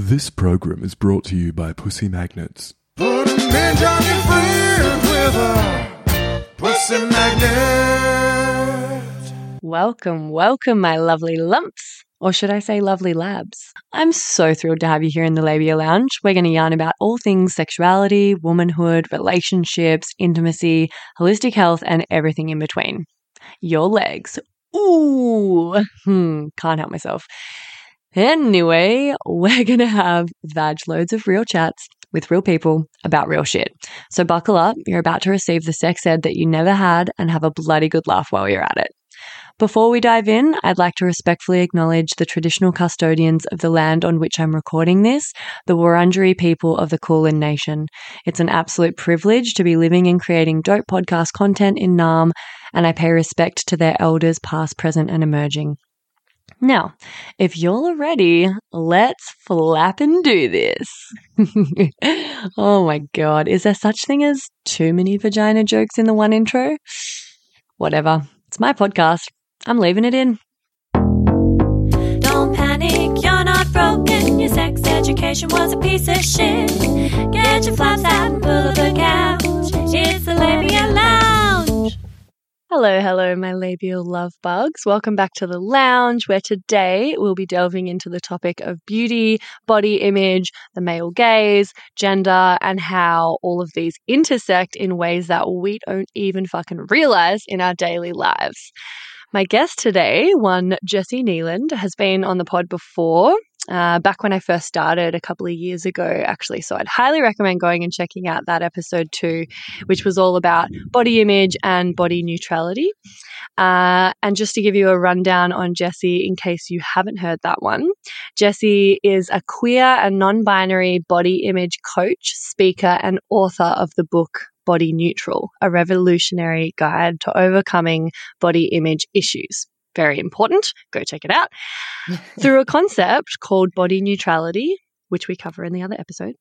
This program is brought to you by Pussy Magnets. Put 'em in Johnny Friends with a pussy magnet. Welcome, welcome, my lovely lumps. Or should I say lovely labs? I'm so thrilled to have you here in the Labia Lounge. We're going to yarn about all things sexuality, womanhood, relationships, intimacy, holistic health, and everything in between. Your legs. Ooh, hmm, can't help myself. Anyway, we're going to have vag loads of real chats with real people about real shit. So buckle up. You're about to receive the sex ed that you never had and have a bloody good laugh while you're at it. Before we dive in, I'd like to respectfully acknowledge the traditional custodians of the land on which I'm recording this, the Wurundjeri people of the Kulin Nation. It's an absolute privilege to be living and creating dope podcast content in Naarm, and I pay respect to their elders past, present, and emerging. Now, if are ready, let's flap and do this. oh my god, is there such thing as too many vagina jokes in the one intro? Whatever. It's my podcast. I'm leaving it in. Don't panic, you're not broken. Your sex education was a piece of shit. Get your flaps out and pull up the couch. It's the Labia Lounge. Hello, hello, my labial love bugs. Welcome back to the lounge, where today we'll be delving into the topic of beauty, body image, the male gaze, gender, and how all of these intersect in ways that we don't even fucking realize in our daily lives. My guest today, one Jessi Kneeland, has been on the pod before. Uh, back when I first started a couple of years ago, actually. So I'd highly recommend going and checking out that episode too, which was all about body image and body neutrality. Uh, and just to give you a rundown on Jessi, in case you haven't heard that one, Jessi is a queer and non binary body image coach, speaker, and author of the book Body Neutral, a revolutionary guide to overcoming body image issues. Very important. Go check it out. Through a concept called body neutrality, which we cover in the other episode,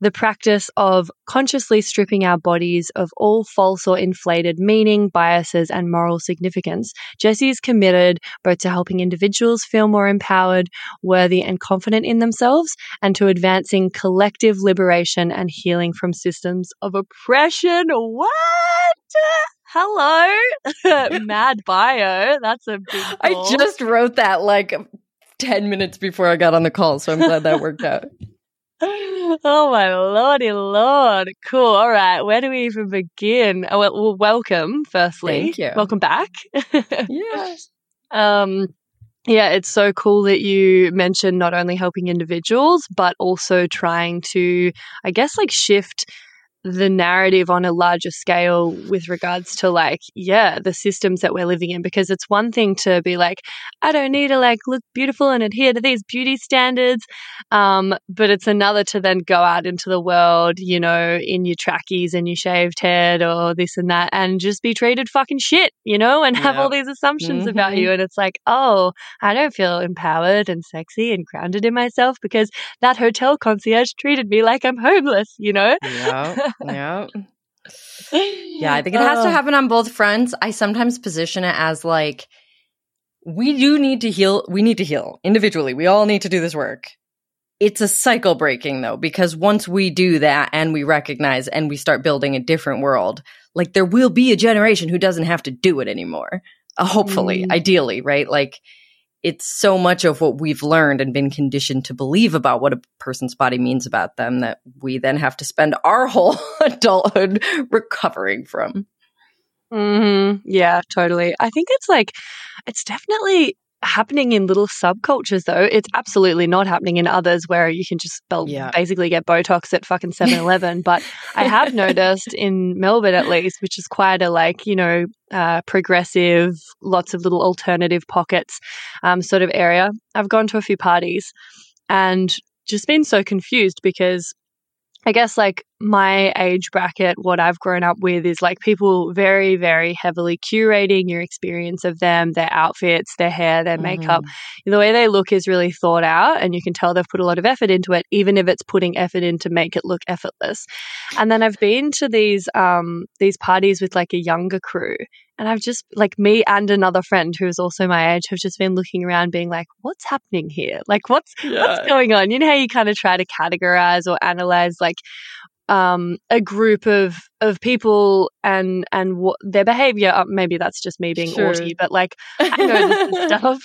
the practice of consciously stripping our bodies of all false or inflated meaning, biases, and moral significance, Jessi is committed both to helping individuals feel more empowered, worthy, and confident in themselves, and to advancing collective liberation and healing from systems of oppression. What? Hello, mad bio. That's a big. I just wrote that like 10 minutes before I got on the call, so I'm glad that worked out. oh my lordy lord. Cool. All right. Where do we even begin? Oh, well, well, welcome, firstly. Thank you. Welcome back. Yeah. um, yeah, it's so cool that you mentioned not only helping individuals, but also trying to, I guess, like shift the narrative on a larger scale with regards to like yeah the systems that we're living in because it's one thing to be like i don't need to like look beautiful and adhere to these beauty standards um, but it's another to then go out into the world you know in your trackies and your shaved head or this and that and just be treated fucking shit you know and have all these assumptions about Mhm. you and it's like oh i don't feel empowered and sexy and grounded in myself because that hotel concierge treated me like i'm homeless you know Yeah. Yeah. Yeah, I think it has to Oh. happen on both fronts. I sometimes position it as like we do need to heal. We need to heal individually. We all need to do this work. It's a cycle breaking though, because once we do that and we recognize and we start building a different world, like there will be a generation who doesn't have to do it anymore. Uh, hopefully, Mm. ideally, right? Like it's so much of what we've learned and been conditioned to believe about what a person's body means about them that we then have to spend our whole adulthood recovering from. hmm Yeah, totally. I think it's like, it's definitely happening in little subcultures, though. It's absolutely not happening in others where you can just Yeah. basically get Botox at fucking 7 Eleven. but I have noticed in Melbourne, at least, which is quite a like, you know, uh, progressive, lots of little alternative pockets um, sort of area. I've gone to a few parties and just been so confused because I guess like my age bracket, what I've grown up with is like people very, very heavily curating your experience of them, their outfits, their hair, their makeup. The way they look is really thought out, and you can tell they've put a lot of effort into it, even if it's putting effort in to make it look effortless. And then I've been to these um these parties with like a younger crew, and I've just like me and another friend who is also my age have just been looking around, being like, "What's happening here? Like, what's what's going on?" You know how you kind of try to categorize or analyze like um, a group of of people and and what their behavior. Uh, maybe that's just me being Sure. but like I know this is stuff.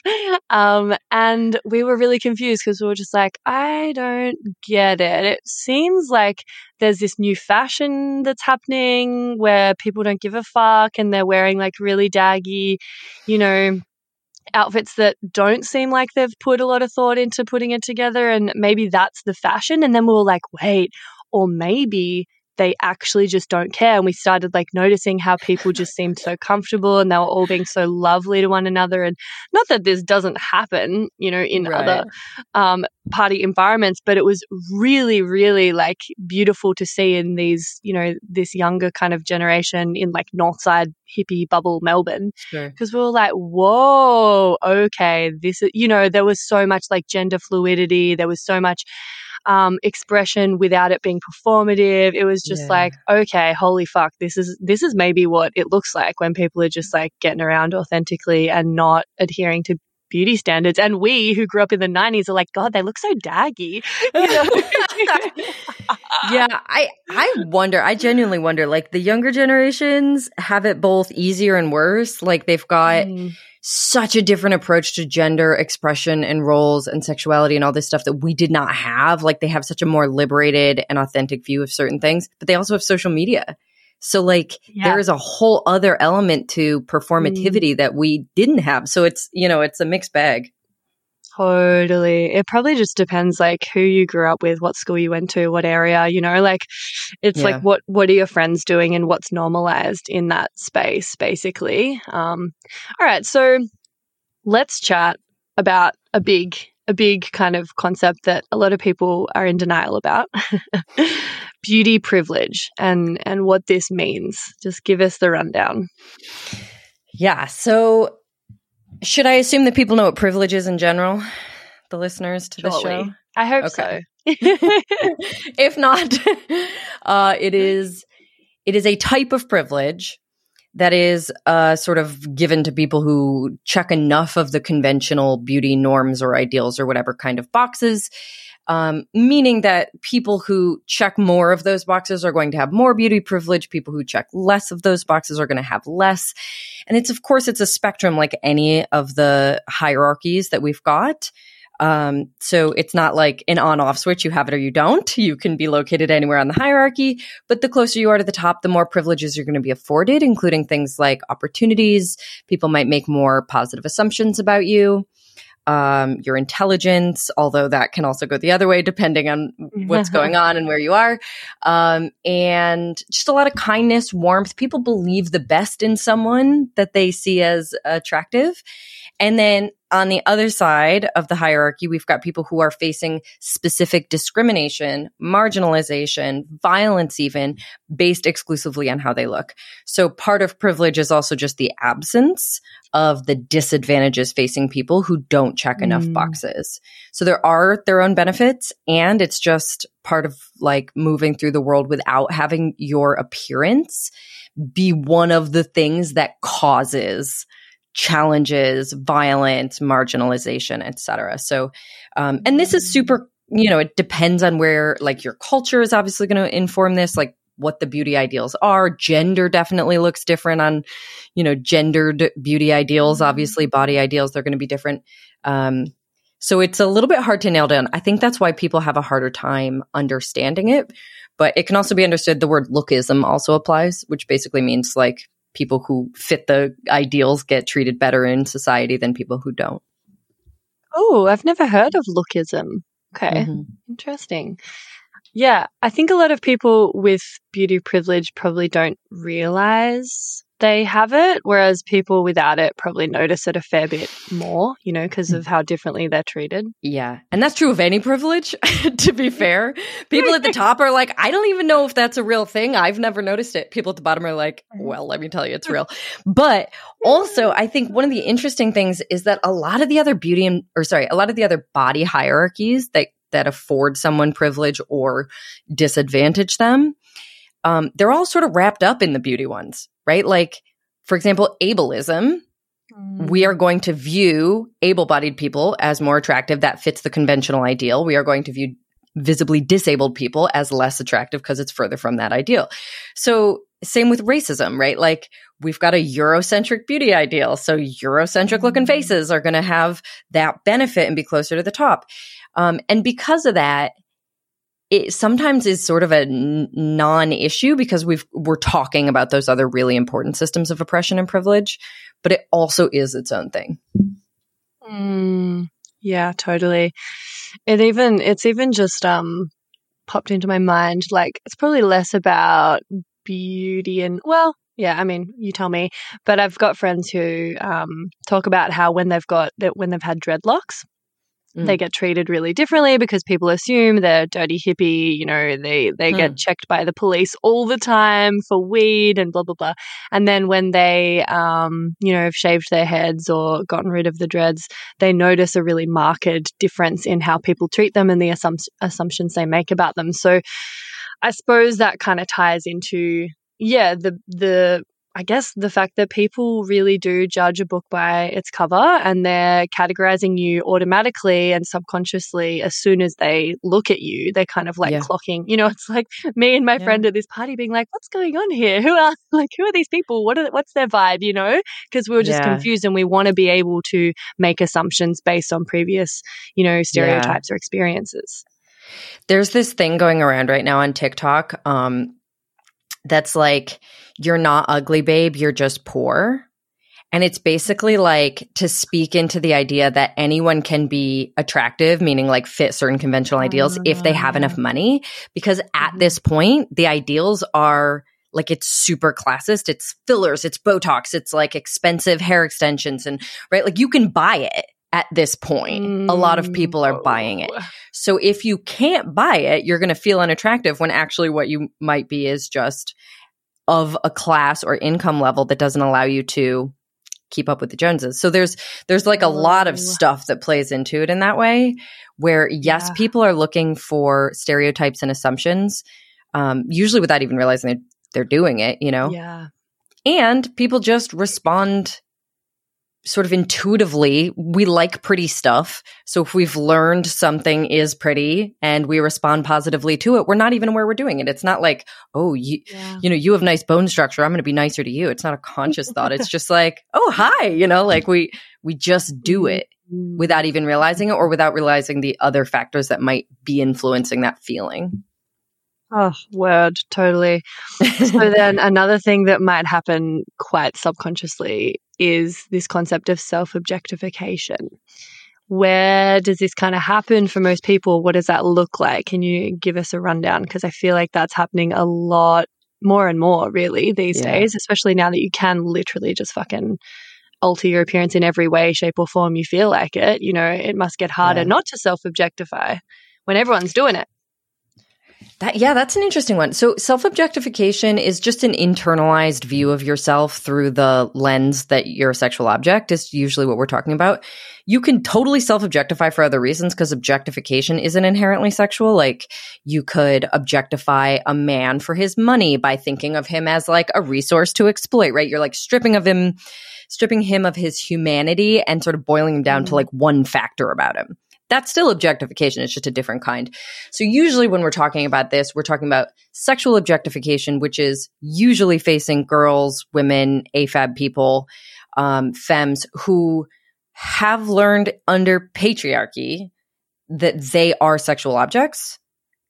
Um, and we were really confused because we were just like, I don't get it. It seems like there's this new fashion that's happening where people don't give a fuck and they're wearing like really daggy, you know, outfits that don't seem like they've put a lot of thought into putting it together. And maybe that's the fashion. And then we were like, wait, or maybe they actually just don't care. And we started like noticing how people just seemed so comfortable and they were all being so lovely to one another. And not that this doesn't happen, you know, in Right. other um, party environments, but it was really, really like beautiful to see in these, you know, this younger kind of generation in like Northside hippie bubble Melbourne Sure. because we were like, whoa, okay, this is, you know, there was so much like gender fluidity. There was so much um, expression without it being performative. It was just Yeah. like, okay, holy fuck, this is, this is maybe what it looks like when people are just like getting around authentically and not adhering to beauty standards. And we who grew up in the 90s are like, God, they look so daggy. You know? yeah, I I wonder. I genuinely wonder. Like the younger generations have it both easier and worse. Like they've got Mm. such a different approach to gender expression and roles and sexuality and all this stuff that we did not have. Like they have such a more liberated and authentic view of certain things, but they also have social media. So like Yeah. there is a whole other element to performativity that we didn't have. So it's, you know, it's a mixed bag. Totally. It probably just depends like who you grew up with, what school you went to, what area, you know, like it's Yeah. like what what are your friends doing and what's normalized in that space basically. Um all right, so let's chat about a big a big kind of concept that a lot of people are in denial about. Beauty privilege and and what this means. Just give us the rundown. Yeah. So should I assume that people know what privilege is in general? The listeners to the show? I hope Okay. so. if not, uh, it is it is a type of privilege that is uh, sort of given to people who check enough of the conventional beauty norms or ideals or whatever kind of boxes. Um, meaning that people who check more of those boxes are going to have more beauty privilege. People who check less of those boxes are going to have less. And it's, of course, it's a spectrum like any of the hierarchies that we've got. Um, so it's not like an on off switch. You have it or you don't. You can be located anywhere on the hierarchy, but the closer you are to the top, the more privileges you're going to be afforded, including things like opportunities. People might make more positive assumptions about you. Um, your intelligence, although that can also go the other way depending on what's going on and where you are. Um, and just a lot of kindness, warmth. People believe the best in someone that they see as attractive. And then on the other side of the hierarchy, we've got people who are facing specific discrimination, marginalization, violence, even based exclusively on how they look. So part of privilege is also just the absence of the disadvantages facing people who don't check enough Mm. boxes. So there are their own benefits and it's just part of like moving through the world without having your appearance be one of the things that causes challenges, violence, marginalization, etc. So, um, and this is super, you know, it depends on where, like, your culture is obviously going to inform this, like, what the beauty ideals are. Gender definitely looks different on, you know, gendered beauty ideals. Obviously, body ideals, they're going to be different. Um, so it's a little bit hard to nail down. I think that's why people have a harder time understanding it. But it can also be understood the word lookism also applies, which basically means like people who fit the ideals get treated better in society than people who don't. Oh, I've never heard of lookism. Okay. Mhm. Interesting. Yeah, I think a lot of people with beauty privilege probably don't realize they have it, whereas people without it probably notice it a fair bit more, you know, because of how differently they're treated. Yeah. And that's true of any privilege, to be fair. People at the top are like, I don't even know if that's a real thing. I've never noticed it. People at the bottom are like, well, let me tell you, it's real. But also, I think one of the interesting things is that a lot of the other beauty and, or sorry, a lot of the other body hierarchies that, that afford someone privilege or disadvantage them, um, they're all sort of wrapped up in the beauty ones, right? Like, for example, ableism. We are going to view able bodied people as more attractive. That fits the conventional ideal. We are going to view visibly disabled people as less attractive because it's further from that ideal. So, same with racism, right? Like, we've got a Eurocentric beauty ideal. So, Eurocentric looking faces are going to have that benefit and be closer to the top. Um, and because of that, it sometimes is sort of a non-issue because we've we're talking about those other really important systems of oppression and privilege, but it also is its own thing. Mm, yeah, totally. It even it's even just um popped into my mind like it's probably less about beauty and well, yeah, I mean, you tell me, but I've got friends who um talk about how when they've got that when they've had dreadlocks they Mm. get treated really differently because people assume they're dirty hippie, you know, they they Hmm. get checked by the police all the time for weed and blah blah blah. And then when they um, you know, have shaved their heads or gotten rid of the dreads, they notice a really marked difference in how people treat them and the assump- assumptions they make about them. So I suppose that kind of ties into yeah, the the I guess the fact that people really do judge a book by its cover and they're categorizing you automatically and subconsciously as soon as they look at you, they're kind of like Yeah. clocking. You know, it's like me and my Yeah. friend at this party being like, "What's going on here? Who are like who are these people? What are, what's their vibe?" You know, because we were just Yeah. confused and we want to be able to make assumptions based on previous, you know, stereotypes or experiences. There's this thing going around right now on TikTok um, that's like, you're not ugly, babe, you're just poor. And it's basically like to speak into the idea that anyone can be attractive, meaning like fit certain conventional ideals if they have enough money. Because at Mhm. this point, the ideals are like it's super classist. It's fillers, it's Botox, it's like expensive hair extensions, and right, like you can buy it at this point. A lot of people are buying it. Oh. So if you can't buy it, you're going to feel unattractive when actually what you might be is just of a class or income level that doesn't allow you to keep up with the Joneses. So there's there's like a lot of stuff that plays into it in that way where yes, Yeah. people are looking for stereotypes and assumptions um, usually without even realizing they're, they're doing it, you know. Yeah. And people just respond sort of intuitively. We like pretty stuff. So if we've learned something is pretty and we respond positively to it, we're not even aware we're doing it. It's not like, oh, you, Yeah. you know, you have nice bone structure. I'm going to be nicer to you. It's not a conscious thought. It's just like, oh, hi, you know, like we, we just do mm-hmm. it without even realizing it or without realizing the other factors that might be influencing that feeling. Oh, word, totally. so then another thing that might happen quite subconsciously is this concept of self-objectification. Where does this kind of happen for most people? What does that look like? Can you give us a rundown? Because I feel like that's happening a lot more and more, really, these Yeah. days, especially now that you can literally just fucking alter your appearance in every way, shape, or form you feel like it. You know, it must get harder Yeah. not to self-objectify when everyone's doing it. That yeah, that's an interesting one. So self-objectification is just an internalized view of yourself through the lens that you're a sexual object is usually what we're talking about. You can totally self-objectify for other reasons because objectification isn't inherently sexual. Like you could objectify a man for his money by thinking of him as like a resource to exploit, right? You're like stripping of him stripping him of his humanity and sort of boiling him down to Mhm. like one factor about him. That's still objectification. It's just a different kind. So usually when we're talking about this, we're talking about sexual objectification, which is usually facing girls, women, AFAB people, um, femmes who have learned under patriarchy that they are sexual objects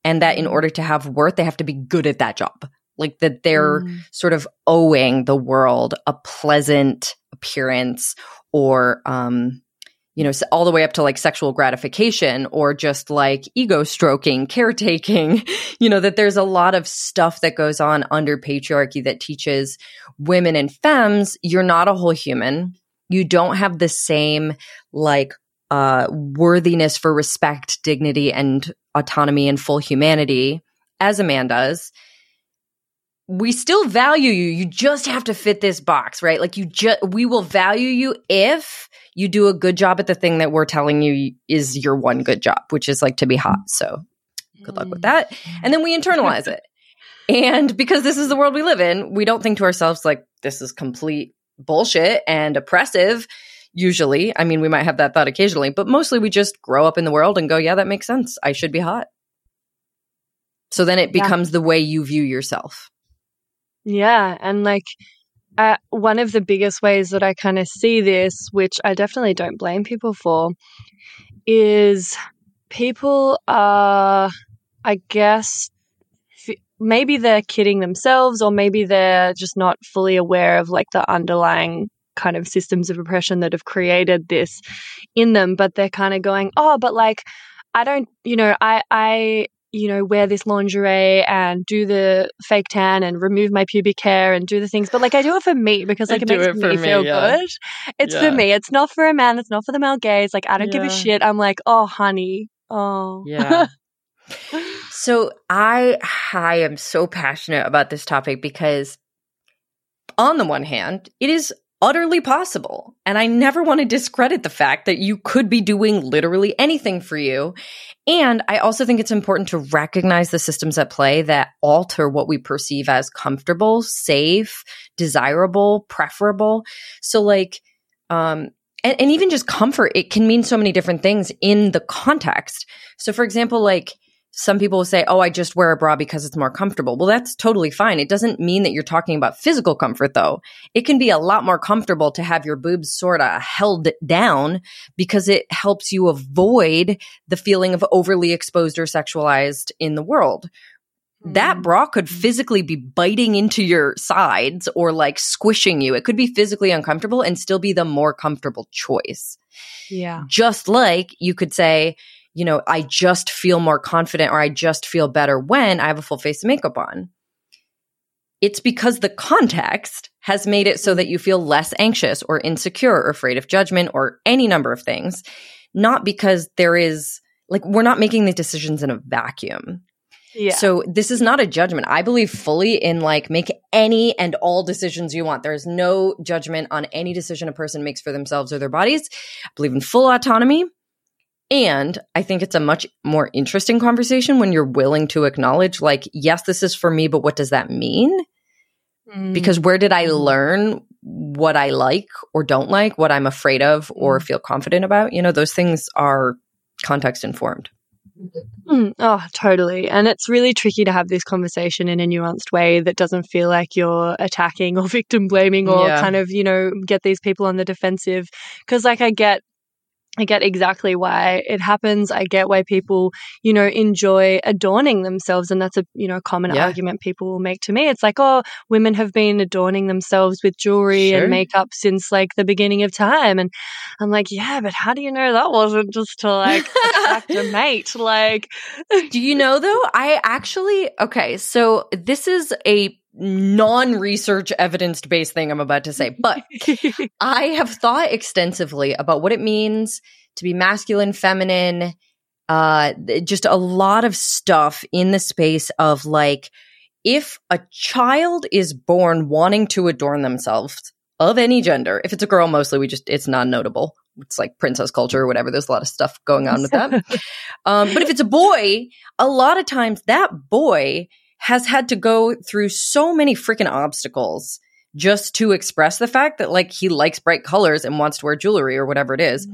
and that in Mhm. order to have worth, they have to be good at that job. Like that they're Mm. sort of owing the world a pleasant appearance or, um, you know, all the way up to like sexual gratification or just like ego stroking, caretaking, you know, that there's a lot of stuff that goes on under patriarchy that teaches women and femmes you're not a whole human. You don't have the same like uh, worthiness for respect, dignity, and autonomy and full humanity as a man does. We still value you. You just have to fit this box, right? Like you just, we will value you if you do a good job at the thing that we're telling you is your one good job, which is like to be hot. So good luck with that. And then we internalize it. And because this is the world we live in, we don't think to ourselves like this is complete bullshit and oppressive. Usually, I mean, we might have that thought occasionally, but mostly we just grow up in the world and go, yeah, that makes sense. I should be hot. So then it Yeah. becomes the way you view yourself. Yeah, and like uh, one of the biggest ways that I kind of see this, which I definitely don't blame people for, is people are, I guess, maybe they're kidding themselves, or maybe they're just not fully aware of like the underlying kind of systems of oppression that have created this in them, but they're kind of going, oh, but like, I don't, you know, I, I, you know, wear this lingerie and do the fake tan and remove my pubic hair and do the things. But like, I do it for me because I like it makes it me me, feel yeah. good. It's Yeah. for me. It's not for a man. It's not for the male gaze. Like, I don't give a shit. I'm like, oh, honey. Oh. Yeah. So I I am so passionate about this topic because on the one hand, it is utterly possible. And I never want to discredit the fact that you could be doing literally anything for you. And I also think it's important to recognize the systems at play that alter what we perceive as comfortable, safe, desirable, preferable. So like um and, and even just comfort, it can mean so many different things in the context. So, for example, like some people will say, Oh, I just wear a bra because it's more comfortable. Well, that's totally fine. It doesn't mean that you're talking about physical comfort, though. It can be a lot more comfortable to have your boobs sort of held down because it helps you avoid the feeling of overly exposed or sexualized in the world. That mm-hmm. bra could mm-hmm. physically be biting into your sides or like squishing you. It could be physically uncomfortable and still be the more comfortable choice Yeah. just like you could say, you know, I just feel more confident or I just feel better when I have a full face of makeup on. It's because the context has made it so that you feel less anxious or insecure or afraid of judgment or any number of things, not because there is like we're not making these decisions in a vacuum. Yeah. So this is not a judgment. I believe fully in like make any and all decisions you want. There is no judgment on any decision a person makes for themselves or their bodies. I believe in full autonomy. And I think it's a much more interesting conversation when you're willing to acknowledge, like, yes, this is for me, but what does that mean? Mm. Because where did I learn what I like or don't like, what I'm afraid of or feel confident about? You know, those things are context informed. Mm, oh, totally. And it's really tricky to have this conversation in a nuanced way that doesn't feel like you're attacking or victim blaming or Yeah. kind of, you know, get these people on the defensive. Because, like, I get. I get exactly why it happens. I get why people, you know, enjoy adorning themselves. And that's a, you know, common Yeah. argument people will make to me. It's like, oh, women have been adorning themselves with jewelry Sure. and makeup since like the beginning of time. And I'm like, yeah, but how do you know that wasn't just to like attract a mate? Like, Do you know though? I actually, okay, so this is a non research evidence based thing I'm about to say, but I have thought extensively about what it means to be masculine, feminine, uh, just a lot of stuff in the space of like, if a child is born wanting to adorn themselves of any gender, if it's a girl, mostly we just, it's non notable. It's like princess culture or whatever. There's a lot of stuff going on with that. Um, but if it's a boy, a lot of times that boy has had to go through so many freaking obstacles just to express the fact that like he likes bright colors and wants to wear jewelry or whatever it is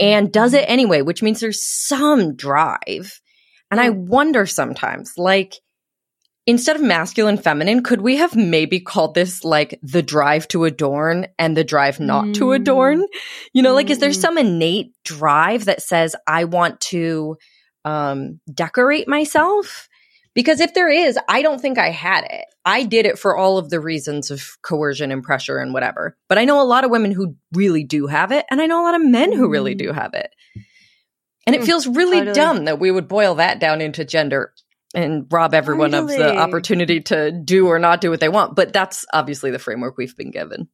and does it anyway, which means there's some drive. And I wonder sometimes, like, instead of masculine, feminine, could we have maybe called this like the drive to adorn and the drive not to Mm. adorn? You know, like, is there Mm. some innate drive that says, I want to um, decorate myself? Because if there is, I don't think I had it. I did it for all of the reasons of coercion and pressure and whatever. But I know a lot of women who really do have it, and I know a lot of men who really do have it. And it Mm, feels really totally. dumb that we would boil that down into gender and rob everyone of the opportunity to do or not do what they want. But that's obviously the framework we've been given.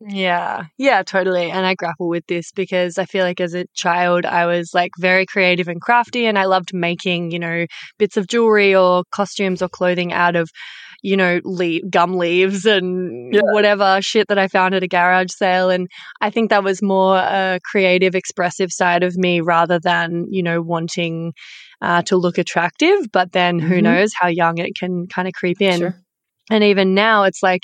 Yeah, yeah, totally. And I grapple with this because I feel like as a child, I was like very creative and crafty, and I loved making, you know, bits of jewelry or costumes or clothing out of, you know, le- gum leaves and Yeah. whatever shit that I found at a garage sale. And I think that was more a creative, expressive side of me rather than, you know, wanting uh, to look attractive. But then who Mhm. knows how young it can kind of creep in Sure. and even now it's like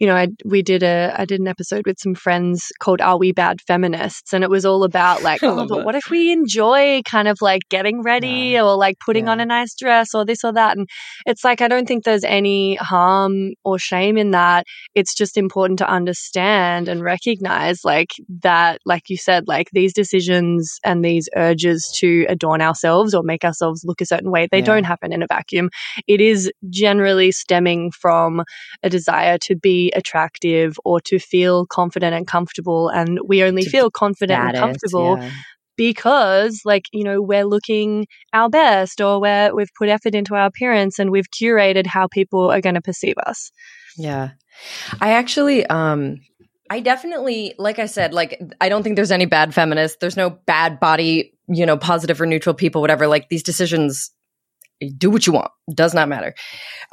you know I, we did a i did an episode with some friends called are we bad feminists? And it was all about like oh but what if we enjoy kind of like getting ready or like putting on a nice dress or this or that? And it's like i don't think there's any harm or shame in that. It's just important to understand and recognize like that like you said like these decisions and these urges to adorn ourselves or make ourselves look a certain way they Yeah. don't happen in a vacuum. It is generally stemming from a desire to be attractive or to feel confident and comfortable. And we only feel confident and comfortable yeah. because, like, you know, we're looking our best or we're, we've put effort into our appearance and we've curated how people are going to perceive us. Yeah. I actually um I definitely like I said like I don't think there's any bad feminists. There's no bad body, you know, positive or neutral people whatever. Like these decisions do what you want. Does not matter.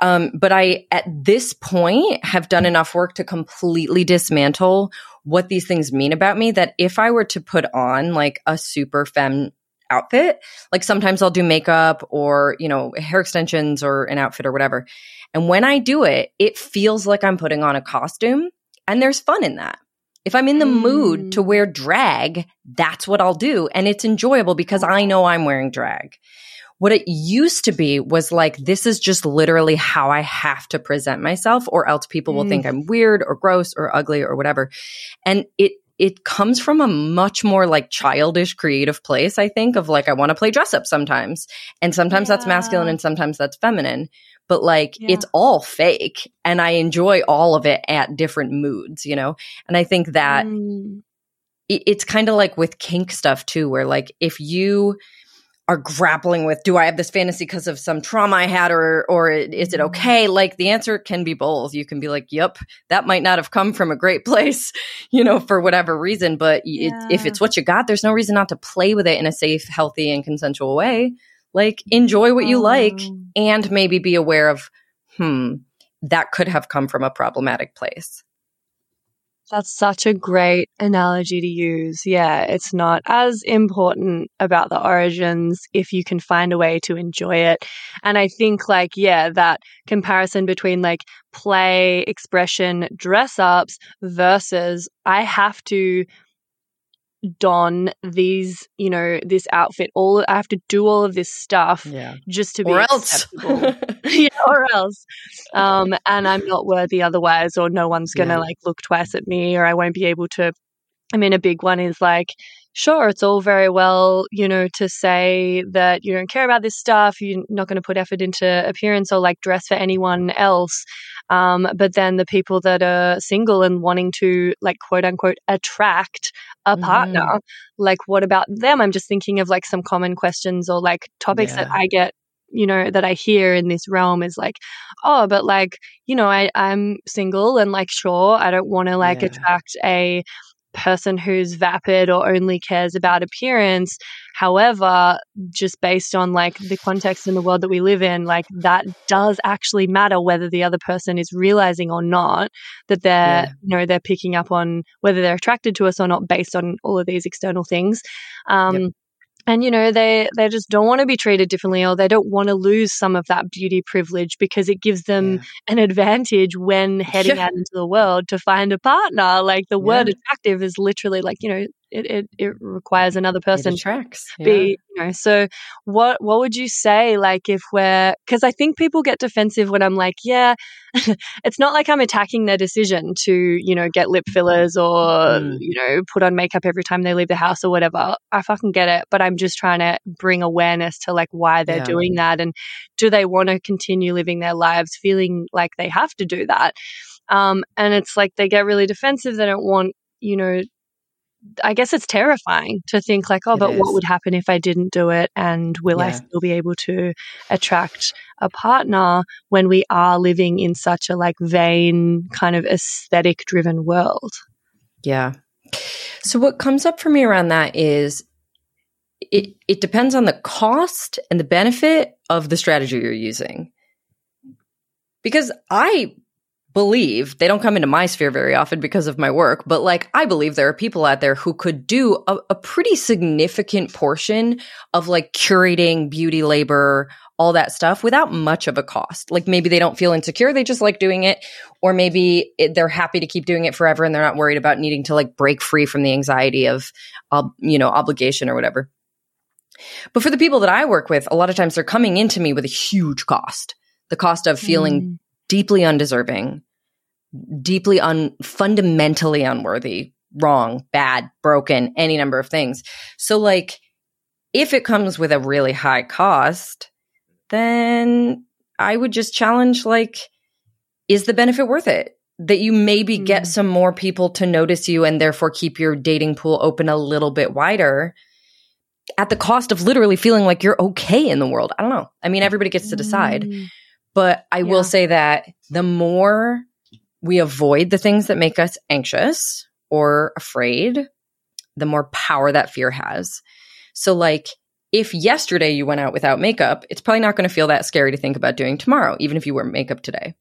Um but I at this point have done enough work to completely dismantle what these things mean about me that if I were to put on like a super femme outfit, like sometimes I'll do makeup or, you know, hair extensions or an outfit or whatever. And when I do it, it feels like I'm putting on a costume and there's fun in that. If I'm in the mood to Mm. wear drag, that's what I'll do. And it's enjoyable because I know I'm wearing drag. What it used to be was like, this is just literally how I have to present myself, or else people will Mm. think I'm weird or gross or ugly or whatever. And it, it comes from a much more like childish creative place, I think, of like, I want to play dress up sometimes. And sometimes that's masculine and sometimes that's feminine. But like, Yeah. it's all fake. And I enjoy all of it at different moods, you know? And I think that Mm. it- it's kind of like with kink stuff too, where like if you are grappling with, do I have this fantasy because of some trauma I had, or or is it okay? Like the answer can be both. You can be like, "Yep, that might not have come from a great place, you know, for whatever reason." But y it, if it's what you got, there's no reason not to play with it in a safe, healthy, and consensual way. Like enjoy what you like, Oh. and maybe be aware of, hmm, that could have come from a problematic place. That's such a great analogy to use. Yeah, it's not as important about the origins if you can find a way to enjoy it. And I think, like, yeah, that comparison between like play, expression, dress ups versus I have to don these, you know, this outfit, all I have to do all of this stuff Yeah, just to be or else. yeah, or else. Um, and I'm not worthy otherwise, or no one's gonna Yeah. like look twice at me, or I won't be able to. I mean, a big one is like, sure, it's all very well, you know, to say that you don't care about this stuff, you're not going to put effort into appearance or like dress for anyone else. Um, but then the people that are single and wanting to like quote unquote attract a partner, like what about them? I'm just thinking of like some common questions or like topics that I get you know that i hear in this realm is like oh but like you know I, i'm single and like sure i don't want to like Yeah. attract a person who's vapid or only cares about appearance however just based on like the context in the world that we live in like that does actually matter whether the other person is realizing or not that they're Yeah. you know they're picking up on whether they're attracted to us or not based on all of these external things um Yep. And you know they they just don't want to be treated differently or they don't want to lose some of that beauty privilege because it gives them Yeah. an advantage when heading Yeah. out into the world to find a partner like the word attractive is literally like you know it it, it requires another person attracts. to be you know so what what would you say like if we're because i think people get defensive when i'm like yeah it's not like i'm attacking their decision to you know get lip fillers or Mm. you know put on makeup every time they leave the house or whatever i fucking get it but i'm just trying to bring awareness to like why they're Yeah. doing that and do they want to continue living their lives feeling like they have to do that um and it's like they get really defensive they don't want you know I guess it's terrifying to think like, oh, It but what would happen if I didn't do it? And will I still be able to attract a partner when we are living in such a like vain kind of aesthetic driven world? Yeah. So what comes up for me around that is it it depends on the cost and the benefit of the strategy you're using. Because I believe they don't come into my sphere very often because of my work, but like I believe there are people out there who could do a, a pretty significant portion of like curating beauty labor, all that stuff without much of a cost. Like maybe they don't feel insecure, they just like doing it or maybe it, they're happy to keep doing it forever and they're not worried about needing to like break free from the anxiety of ob- you know obligation or whatever but for the people that i work with a lot of times they're coming into me with a huge cost the cost of feeling Mm. Deeply undeserving deeply un fundamentally unworthy wrong bad broken any number of things so like if it comes with a really high cost then i would just challenge like is the benefit worth it? That you maybe get Mm. some more people to notice you and therefore keep your dating pool open a little bit wider at the cost of literally feeling like you're okay in the world. I don't know. I mean, everybody gets to decide. Mm. But I Yeah. will say that the more we avoid the things that make us anxious or afraid, the more power that fear has. So, like, if yesterday you went out without makeup, it's probably not going to feel that scary to think about doing tomorrow, even if you wear makeup today.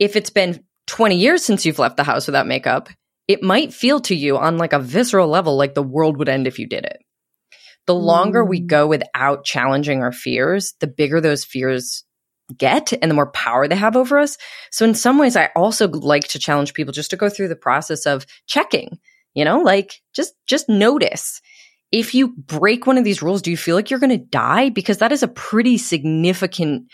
If it's been 20 years since you've left the house without makeup, it might feel to you on like a visceral level like the world would end if you did it. The longer we Mm. go without challenging our fears, the bigger those fears get and the more power they have over us. So in some ways I also like to challenge people just to go through the process of checking, you know, like just just notice. If you break one of these rules, do you feel like you're going to die because that is a pretty significant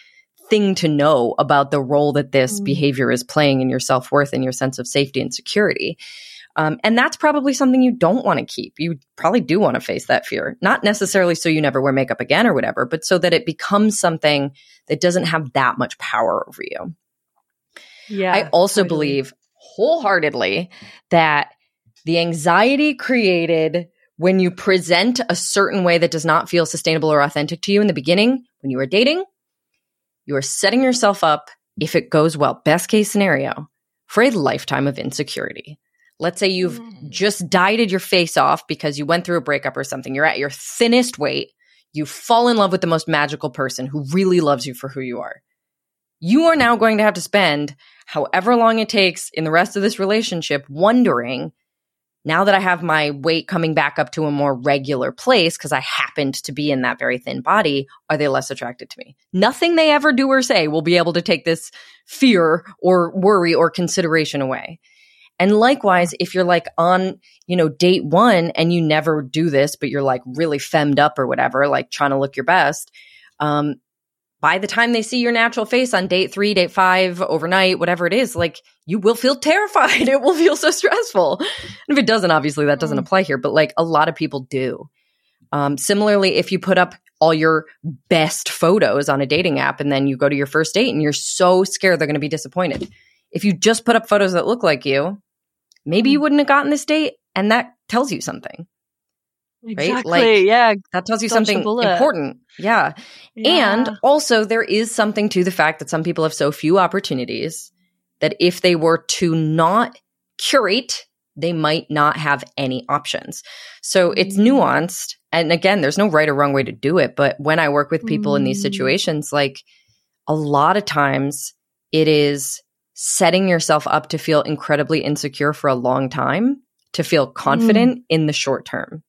thing to know about the role that this Mm. behavior is playing in your self-worth and your sense of safety and security. Um, and that's probably something you don't want to keep. You probably do want to face that fear, not necessarily so you never wear makeup again or whatever, but so that it becomes something that doesn't have that much power over you. Yeah. I also totally. believe wholeheartedly that the anxiety created when you present a certain way that does not feel sustainable or authentic to you in the beginning, when you are dating, you are setting yourself up, if it goes well, best case scenario, for a lifetime of insecurity. Let's say you've mm. just dieted your face off because you went through a breakup or something. You're at your thinnest weight. You fall in love with the most magical person who really loves you for who you are. You are now going to have to spend however long it takes in the rest of this relationship wondering now that I have my weight coming back up to a more regular place because I happened to be in that very thin body, are they less attracted to me? Nothing they ever do or say will be able to take this fear or worry or consideration away. And likewise, if you're like on, you know, date one and you never do this, but you're like really femmed up or whatever, like trying to look your best, um, by the time they see your natural face on date three, date five, overnight, whatever it is, like you will feel terrified. It will feel so stressful. And if it doesn't, obviously that doesn't Mm. apply here, but like a lot of people do. Um, similarly, if you put up all your best photos on a dating app and then you go to your first date and you're so scared they're going to be disappointed. If you just put up photos that look like you, maybe you wouldn't have gotten this date. And that tells you something. Exactly. Like, yeah. That tells you Dodge something important. Yeah. yeah. And also, there is something to the fact that some people have so few opportunities that if they were to not curate, they might not have any options. So it's Mm. nuanced. And again, there's no right or wrong way to do it. But when I work with people in these Mm. situations, like a lot of times it is setting yourself up to feel incredibly insecure for a long time to feel confident mm. in the short term.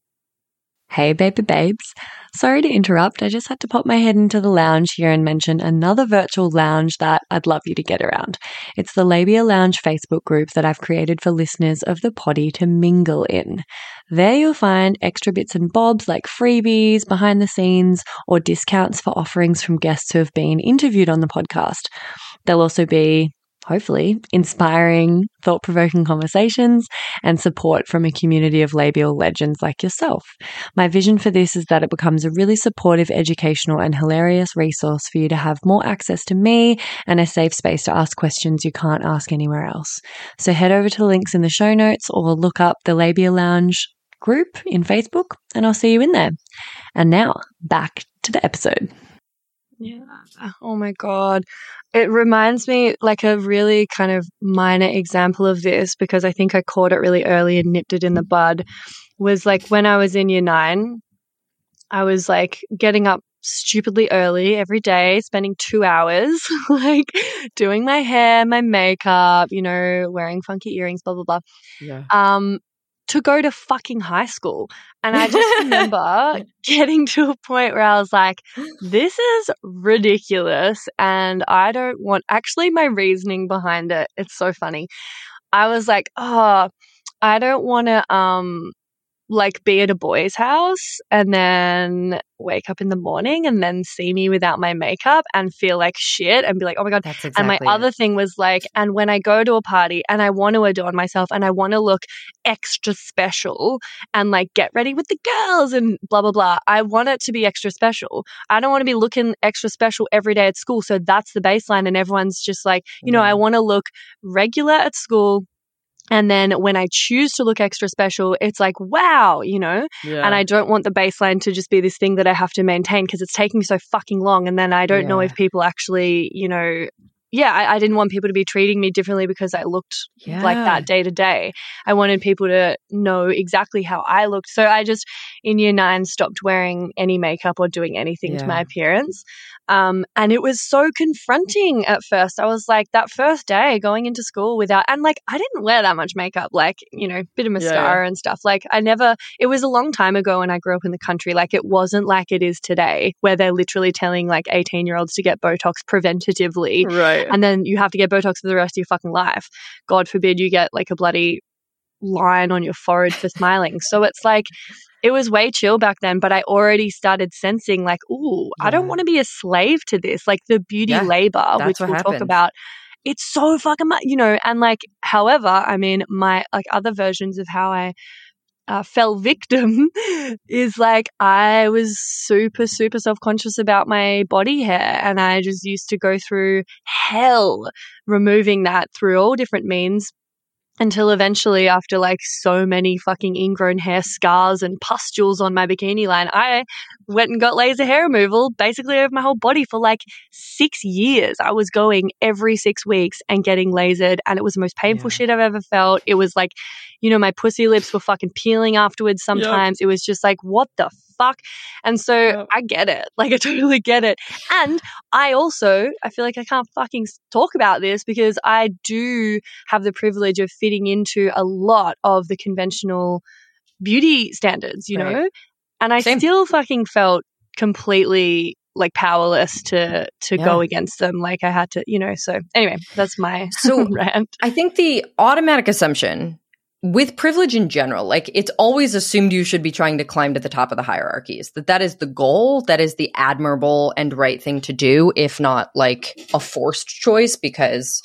Hey, baby babes. Sorry to interrupt. I just had to pop my head into the lounge here and mention another virtual lounge that I'd love you to get around. It's the Labia Lounge Facebook group that I've created for listeners of the potty to mingle in. There you'll find extra bits and bobs like freebies, behind the scenes, or discounts for offerings from guests who have been interviewed on the podcast. There'll also be hopefully, inspiring, thought provoking conversations and support from a community of labial legends like yourself. My vision for this is that it becomes a really supportive, educational, and hilarious resource for you to have more access to me and a safe space to ask questions you can't ask anywhere else. So head over to links in the show notes or look up the Labia Lounge group in Facebook and I'll see you in there. And now back to the episode. Yeah. Oh my God. It reminds me like a really kind of minor example of this because I think I caught it really early and nipped it in the bud was like when I was in year nine, I was like getting up stupidly early every day, spending two hours like doing my hair, my makeup, you know, wearing funky earrings, blah, blah, blah. Yeah. Um, to go to fucking high school. And I just remember getting to a point where I was like, this is ridiculous. And I don't want, actually, my reasoning behind it, it's so funny. I was like, oh, I don't want to, um, like be at a boy's house and then wake up in the morning and then see me without my makeup and feel like shit and be like, oh my God. That's and my it. other thing was like, and when I go to a party and I want to adorn myself and I want to look extra special and like get ready with the girls and blah, blah, blah, I want it to be extra special. I don't want to be looking extra special every day at school. So that's the baseline. And everyone's just like, you know, Yeah. I want to look regular at school. And then when I choose to look extra special, it's like, wow, you know? Yeah. And I don't want the baseline to just be this thing that I have to maintain because it's taking so fucking long. And then I don't know if people actually, you know, yeah, I, I didn't want people to be treating me differently because I looked like that day to day. I wanted people to know exactly how I looked. So I just, in year nine, stopped wearing any makeup or doing anything to my appearance. Um, and it was so confronting at first. I was like, that first day going into school without, and like, I didn't wear that much makeup, like, you know, bit of Yeah, yeah. mascara and stuff. Like, I never, it was a long time ago when I grew up in the country. Like, it wasn't like it is today, where they're literally telling like 18 year olds to get Botox preventatively Right. And then you have to get Botox for the rest of your fucking life. God forbid you get like a bloody line on your forehead for smiling. So it's like it was way chill back then, but I already started sensing like, ooh, I don't want to be a slave to this. Like the beauty Yeah, labor, which we'll talk happens. about. It's so fucking much, you know, and like, however, I mean, my like other versions of how I uh, fell victim is like I was super, super self conscious about my body hair. And I just used to go through hell removing that through all different means until eventually, after like so many fucking ingrown hair scars and pustules on my bikini line, I went and got laser hair removal basically over my whole body for like six years. I was going every six weeks and getting lasered, and it was the most painful Yeah. shit I've ever felt. It was like, you know, my pussy lips were fucking peeling afterwards sometimes. It was just like, what the fuck? And so Yep. I get it. Like, I totally get it. And I also, I feel like I can't fucking talk about this because I do have the privilege of fitting into a lot of the conventional beauty standards, you Right. know? And I Same. still fucking felt completely like powerless to to go against them like I had to, you know. So anyway, that's my So- rant. I think the automatic assumption with privilege in general, like it's always assumed you should be trying to climb to the top of the hierarchies. That that is the goal. That is the admirable and right thing to do, if not like a forced choice because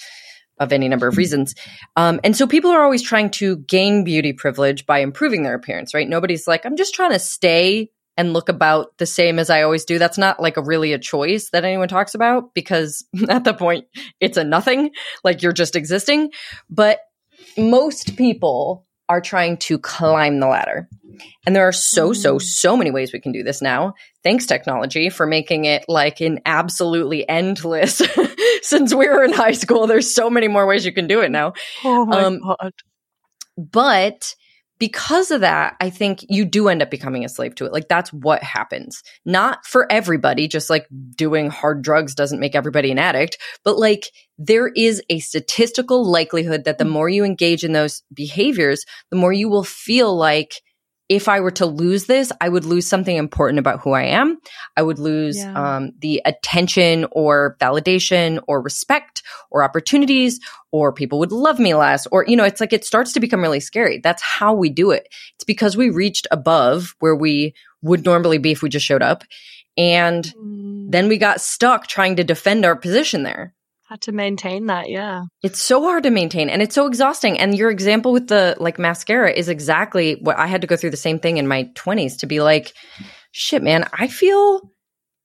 of any number of reasons. Um, and so people are always trying to gain beauty privilege by improving their appearance, right? Nobody's like, I'm just trying to stay and look about the same as I always do. That's not like a really a choice that anyone talks about because at that point it's a nothing. Like you're just existing. But most people are trying to climb the ladder. And there are so, so, so many ways we can do this now. Thanks, technology, for making it like an absolutely endless. Since we were in high school, there's so many more ways you can do it now. Oh my Um, god. But because of that, I think you do end up becoming a slave to it. Like that's what happens. Not for everybody, just like doing hard drugs doesn't make everybody an addict, but like there is a statistical likelihood that the mm. more you engage in those behaviors, the more you will feel like if I were to lose this, I would lose something important about who I am. I would lose Yeah. um, the attention or validation or respect or opportunities, or people would love me less. Or, you know, it's like it starts to become really scary. That's how we do it. It's because we reached above where we would normally be if we just showed up. And Mm. then we got stuck trying to defend our position there. To maintain that, yeah. It's so hard to maintain and it's so exhausting. And your example with the like mascara is exactly what I had to go through the same thing in my 20s to be like, shit, man, I feel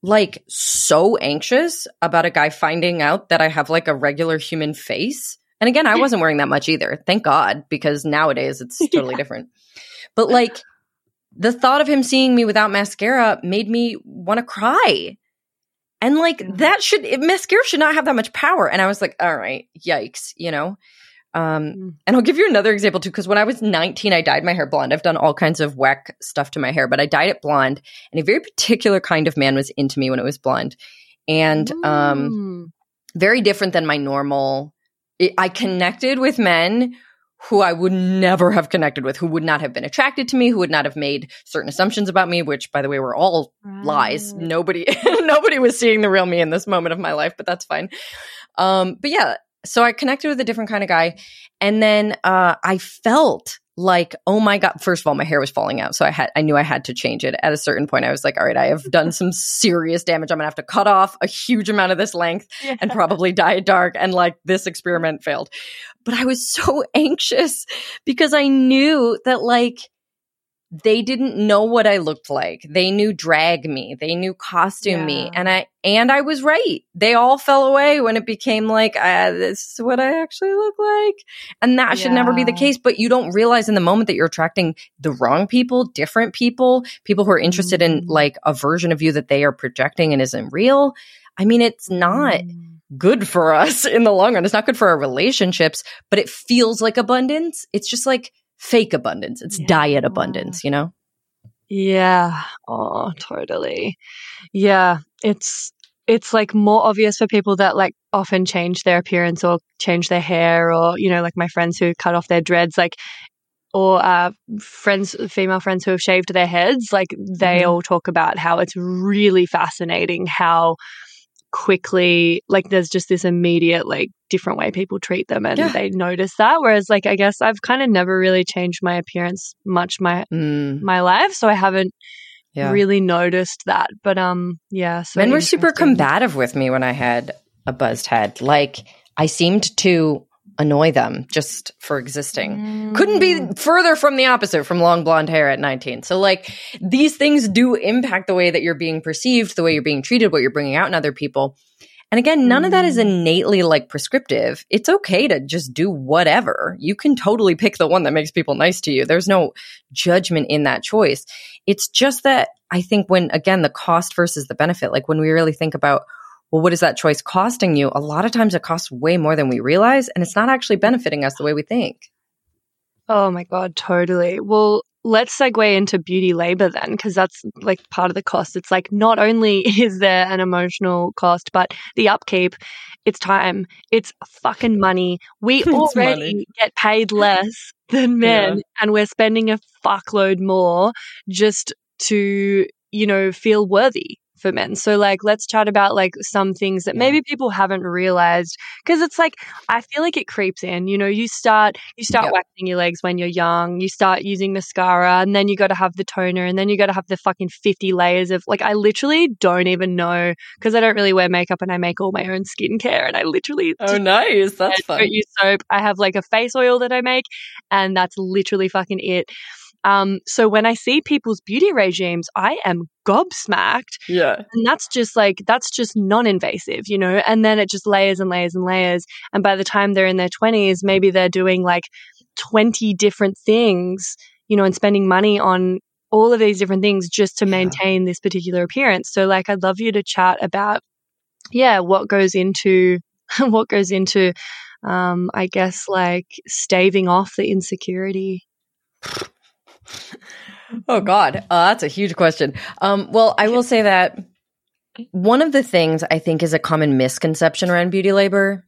like so anxious about a guy finding out that I have like a regular human face. And again, I wasn't wearing that much either. Thank God, because nowadays it's totally different. But like the thought of him seeing me without mascara made me want to cry. And like Yeah. that should it, mascara should not have that much power. And I was like, all right, yikes, you know. Um, Mm. and I'll give you another example too, because when I was 19, I dyed my hair blonde. I've done all kinds of whack stuff to my hair, but I dyed it blonde, and a very particular kind of man was into me when it was blonde, and um, Mm. very different than my normal. It, I connected with men who I would never have connected with, who would not have been attracted to me, who would not have made certain assumptions about me, which, by the way, were all lies. Nobody nobody was seeing the real me in this moment of my life, but that's fine. Um, but yeah, so I connected with a different kind of guy, and then uh, I felt like, oh my god! First of all, my hair was falling out, so I had I knew I had to change it. At a certain point, I was like, all right, I have done some serious damage. I'm gonna have to cut off a huge amount of this length Yeah. and probably dye it dark. And like this experiment failed, but I was so anxious because I knew that like they didn't know what I looked like. They knew drag me. They knew costume me. And I and I was right. They all fell away when it became like uh, this is what I actually look like. And that should never be the case, but you don't realize in the moment that you're attracting the wrong people, different people, people who are interested in Mm. like a version of you that they are projecting and isn't real. I mean, it's not Mm. good for us in the long run. It's not good for our relationships, but it feels like abundance. It's just like fake abundance. It's Yeah. diet abundance, you know? Yeah. Oh, totally. Yeah. It's it's like more obvious for people that like often change their appearance or change their hair or, you know, like my friends who cut off their dreads, like or uh friends female friends who have shaved their heads, like they Mhm. all talk about how it's really fascinating how quickly like there's just this immediate like different way people treat them and Yeah. they notice that whereas like i guess i've kind of never really changed my appearance much my Mm, my life so i haven't yeah. really noticed that but um yeah so Men were super combative with me when I had a buzzed head. Like I seemed to annoy them just for existing. Couldn't be Mm. further from the opposite from long blonde hair at 19. So like these things do impact the way that you're being perceived, the way you're being treated, what you're bringing out in other people. And again, none of that is Mm. innately like prescriptive. It's okay to just do whatever. You can totally pick the one that makes people nice to you. There's no judgment in that choice. It's just that I think when, again, the cost versus the benefit, like when we really think about, well, what is that choice costing you? A lot of times it costs way more than we realize, and it's not actually benefiting us the way we think. oh my god totally well let's segue into beauty labor then because that's like part of the cost it's like not only is there an emotional cost but the upkeep it's time it's fucking money we It's already money. get paid less than men and we're spending a fuckload more just to you know feel worthy for men so like let's chat about like some things that Yeah. maybe people haven't realized because it's like i feel like it creeps in you know you start you start Yeah. waxing your legs when you're young you start using mascara and then you got to have the toner and then you got to have the fucking 50 layers of like i literally don't even know because i don't really wear makeup and i make all my own skincare and i literally oh, just nice. That's I don't use soap. I have like a face oil that I make, and that's literally fucking it. Um, so when I see people's beauty regimes, I am gobsmacked, Yeah. and that's just like that's just non-invasive, you know. And then it just layers and layers and layers, and by the time they're in their twenties, maybe they're doing like twenty different things, you know, and spending money on all of these different things just to Yeah. maintain this particular appearance. So, like, I'd love you to chat about, yeah, what goes into what goes into um, I guess like staving off the insecurity. Oh God, uh, that's a huge question. Um, well, I will say that one of the things I think is a common misconception around beauty labor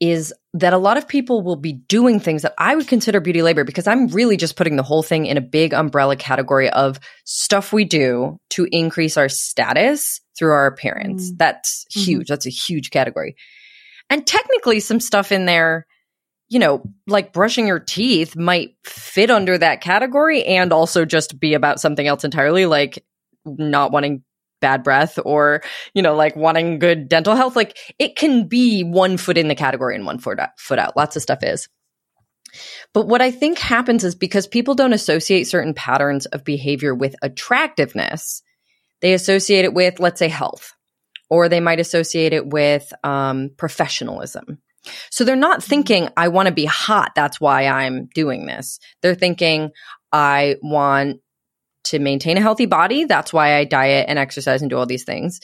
is that a lot of people will be doing things that I would consider beauty labor because I'm really just putting the whole thing in a big umbrella category of stuff we do to increase our status through our appearance. Mm. That's Mhm. huge. That's a huge category. And technically, some stuff in there, you know, like brushing your teeth might fit under that category and also just be about something else entirely, like not wanting bad breath or, you know, like wanting good dental health. Like it can be one foot in the category and one foot out, foot out. Lots of stuff is. But what I think happens is because people don't associate certain patterns of behavior with attractiveness, they associate it with, let's say, health, or they might associate it with um, professionalism. So they're not thinking, I want to be hot. That's why I'm doing this. They're thinking, I want to maintain a healthy body. That's why I diet and exercise and do all these things.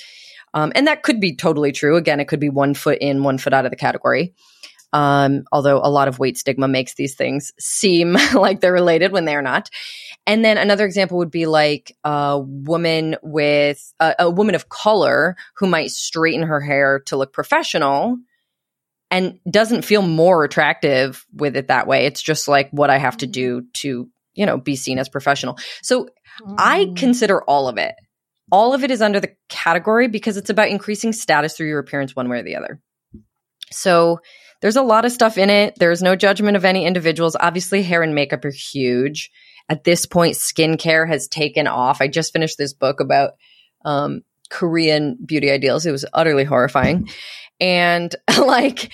Um, and that could be totally true. Again, it could be one foot in, one foot out of the category. Um, although a lot of weight stigma makes these things seem like they're related when they're not. And then another example would be like a woman with a, a woman of color who might straighten her hair to look professional and doesn't feel more attractive with it that way. It's just like what I have to do to, you know, be seen as professional. So I Mm. consider all of it. All of it is under the category because it's about increasing status through your appearance one way or the other. So there's a lot of stuff in it. There's no judgment of any individuals. Obviously, hair and makeup are huge. At this point, skincare has taken off. I just finished this book about um, Korean beauty ideals. It was utterly horrifying. And like,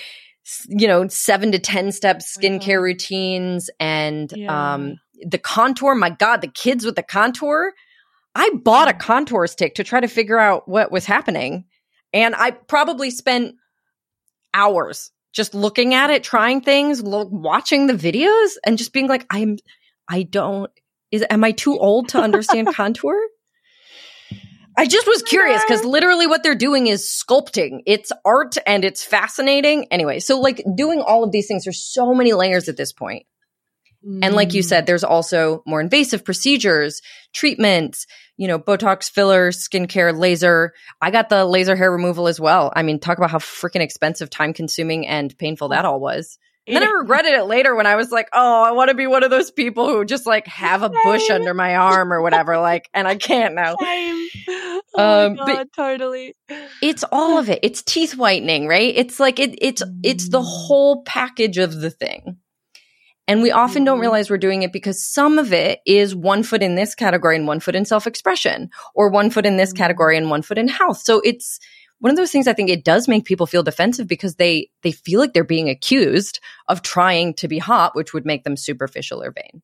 you know, seven to 10 step skincare routines and Yeah. um, the contour. My God, the kids with the contour. I bought a contour stick to try to figure out what was happening. And I probably spent hours just looking at it, trying things, lo- watching the videos, and just being like, I'm, I don't, is, am I too old to understand contour? I just was curious because literally what they're doing is sculpting. It's art and it's fascinating. Anyway, so like doing all of these things, there's so many layers at this point. And like you Mm. said, there's also more invasive procedures, treatments, you know, Botox, fillers, skincare, laser. I got the laser hair removal as well. I mean, talk about how freaking expensive, time consuming, and painful that all was. And then I regretted it later when I was like, oh, I want to be one of those people who just like have a bush Same. under my arm or whatever. Like, and I can't now. Same. Oh Um, my but- god, totally. It's all of it. It's teeth whitening, right? It's like it, it's it's the whole package of the thing. And we often don't Mhm. realize we're doing it because some of it is one foot in this category and one foot in self expression, or one foot in this Mhm. category and one foot in health. So it's one of those things I think it does make people feel defensive because they they feel like they're being accused of trying to be hot, which would make them superficial or vain.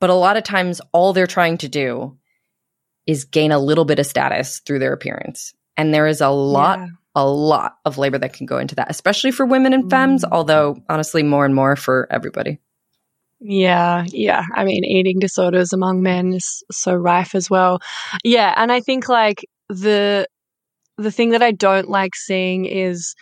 But a lot of times all they're trying to do is gain a little bit of status through their appearance. And there is a lot Yeah. a lot of labor that can go into that, especially for women and femmes, Mm. although honestly, more and more for everybody. Yeah, yeah. I mean, eating disorders among men is so rife as well. Yeah, and I think like the the thing that I don't like seeing is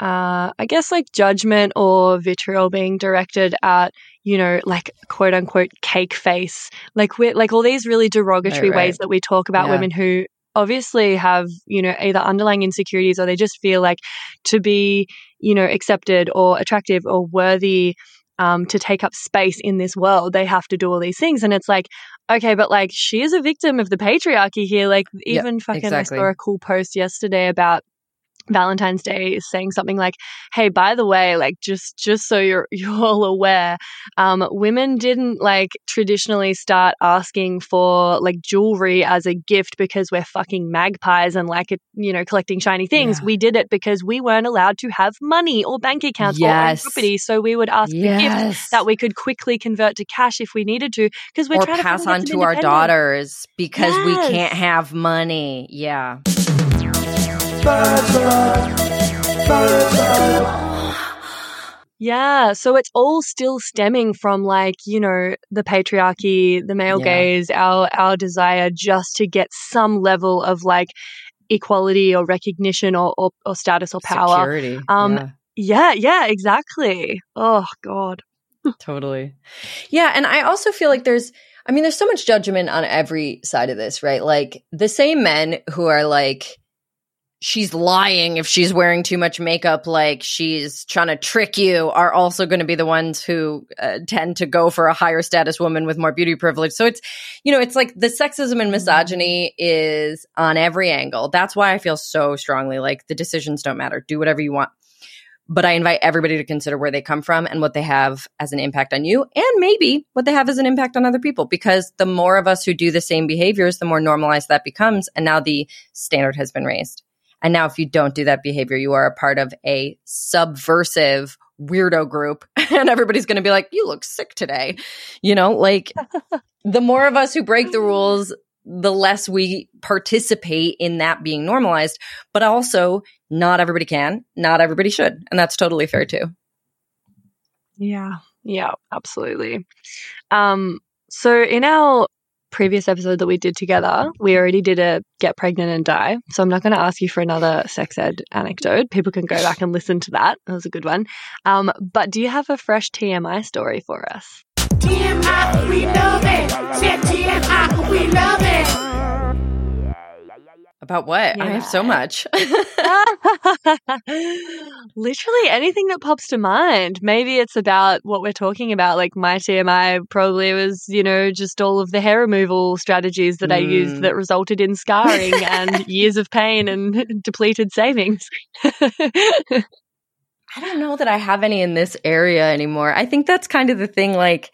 uh I guess like judgment or vitriol being directed at, you know, like quote unquote cake face. Like we like all these really derogatory Right, right. ways that we talk about Yeah. women who obviously have, you know, either underlying insecurities or they just feel like to be, you know, accepted or attractive or worthy um, to take up space in this world, they have to do all these things. And it's like, okay, but like she is a victim of the patriarchy here. Like even fucking exactly. I saw a cool post yesterday about Valentine's Day is saying something like, "Hey, by the way, like just just so you're you're all aware, um, women didn't like traditionally start asking for like jewelry as a gift because we're fucking magpies and like it, you know, collecting shiny things. Yeah. We did it because we weren't allowed to have money or bank accounts or property, so we would ask for gifts Yes. that we could quickly convert to cash if we needed to because we're or trying pass to pass on to our daughters because we can't have money. Yeah. Yeah, so it's all still stemming from like, you know, the patriarchy, the male Yeah. gaze, our our desire just to get some level of like equality or recognition or or, or status or power. Security. Um, yeah. Yeah, yeah, exactly. Oh god. Totally. Yeah. And I also feel like there's, I mean, there's so much judgment on every side of this, right? Like the same men who are like, she's lying if she's wearing too much makeup, like she's trying to trick you, are also going to be the ones who uh, tend to go for a higher status woman with more beauty privilege. So it's, you know, it's like the sexism and misogyny is on every angle. That's why I feel so strongly like the decisions don't matter. Do whatever you want. But I invite everybody to consider where they come from and what they have as an impact on you, and maybe what they have as an impact on other people. Because the more of us who do the same behaviors, the more normalized that becomes. And now the standard has been raised. And now, if you don't do that behavior, you are a part of a subversive weirdo group. And everybody's going to be like, you look sick today. You know, like the more of us who break the rules, the less we participate in that being normalized. But also, not everybody can, not everybody should. And that's totally fair too. Yeah. Yeah, absolutely. Um, so in our previous episode that we did together, we already did a get pregnant and die. So I'm not going to ask you for another sex ed anecdote. People can go back and listen to that. That was a good one. Um, but do you have a fresh TMI story for us? TMI, we love it. Said TMI, we love it. About what? I have so much. Literally anything that pops to mind. Maybe it's about what we're talking about. Like my TMI probably was, you know, just all of the hair removal strategies that I used Mm. that resulted in scarring and years of pain and depleted savings. I don't know that I have any in this area anymore. I think that's kind of the thing. Like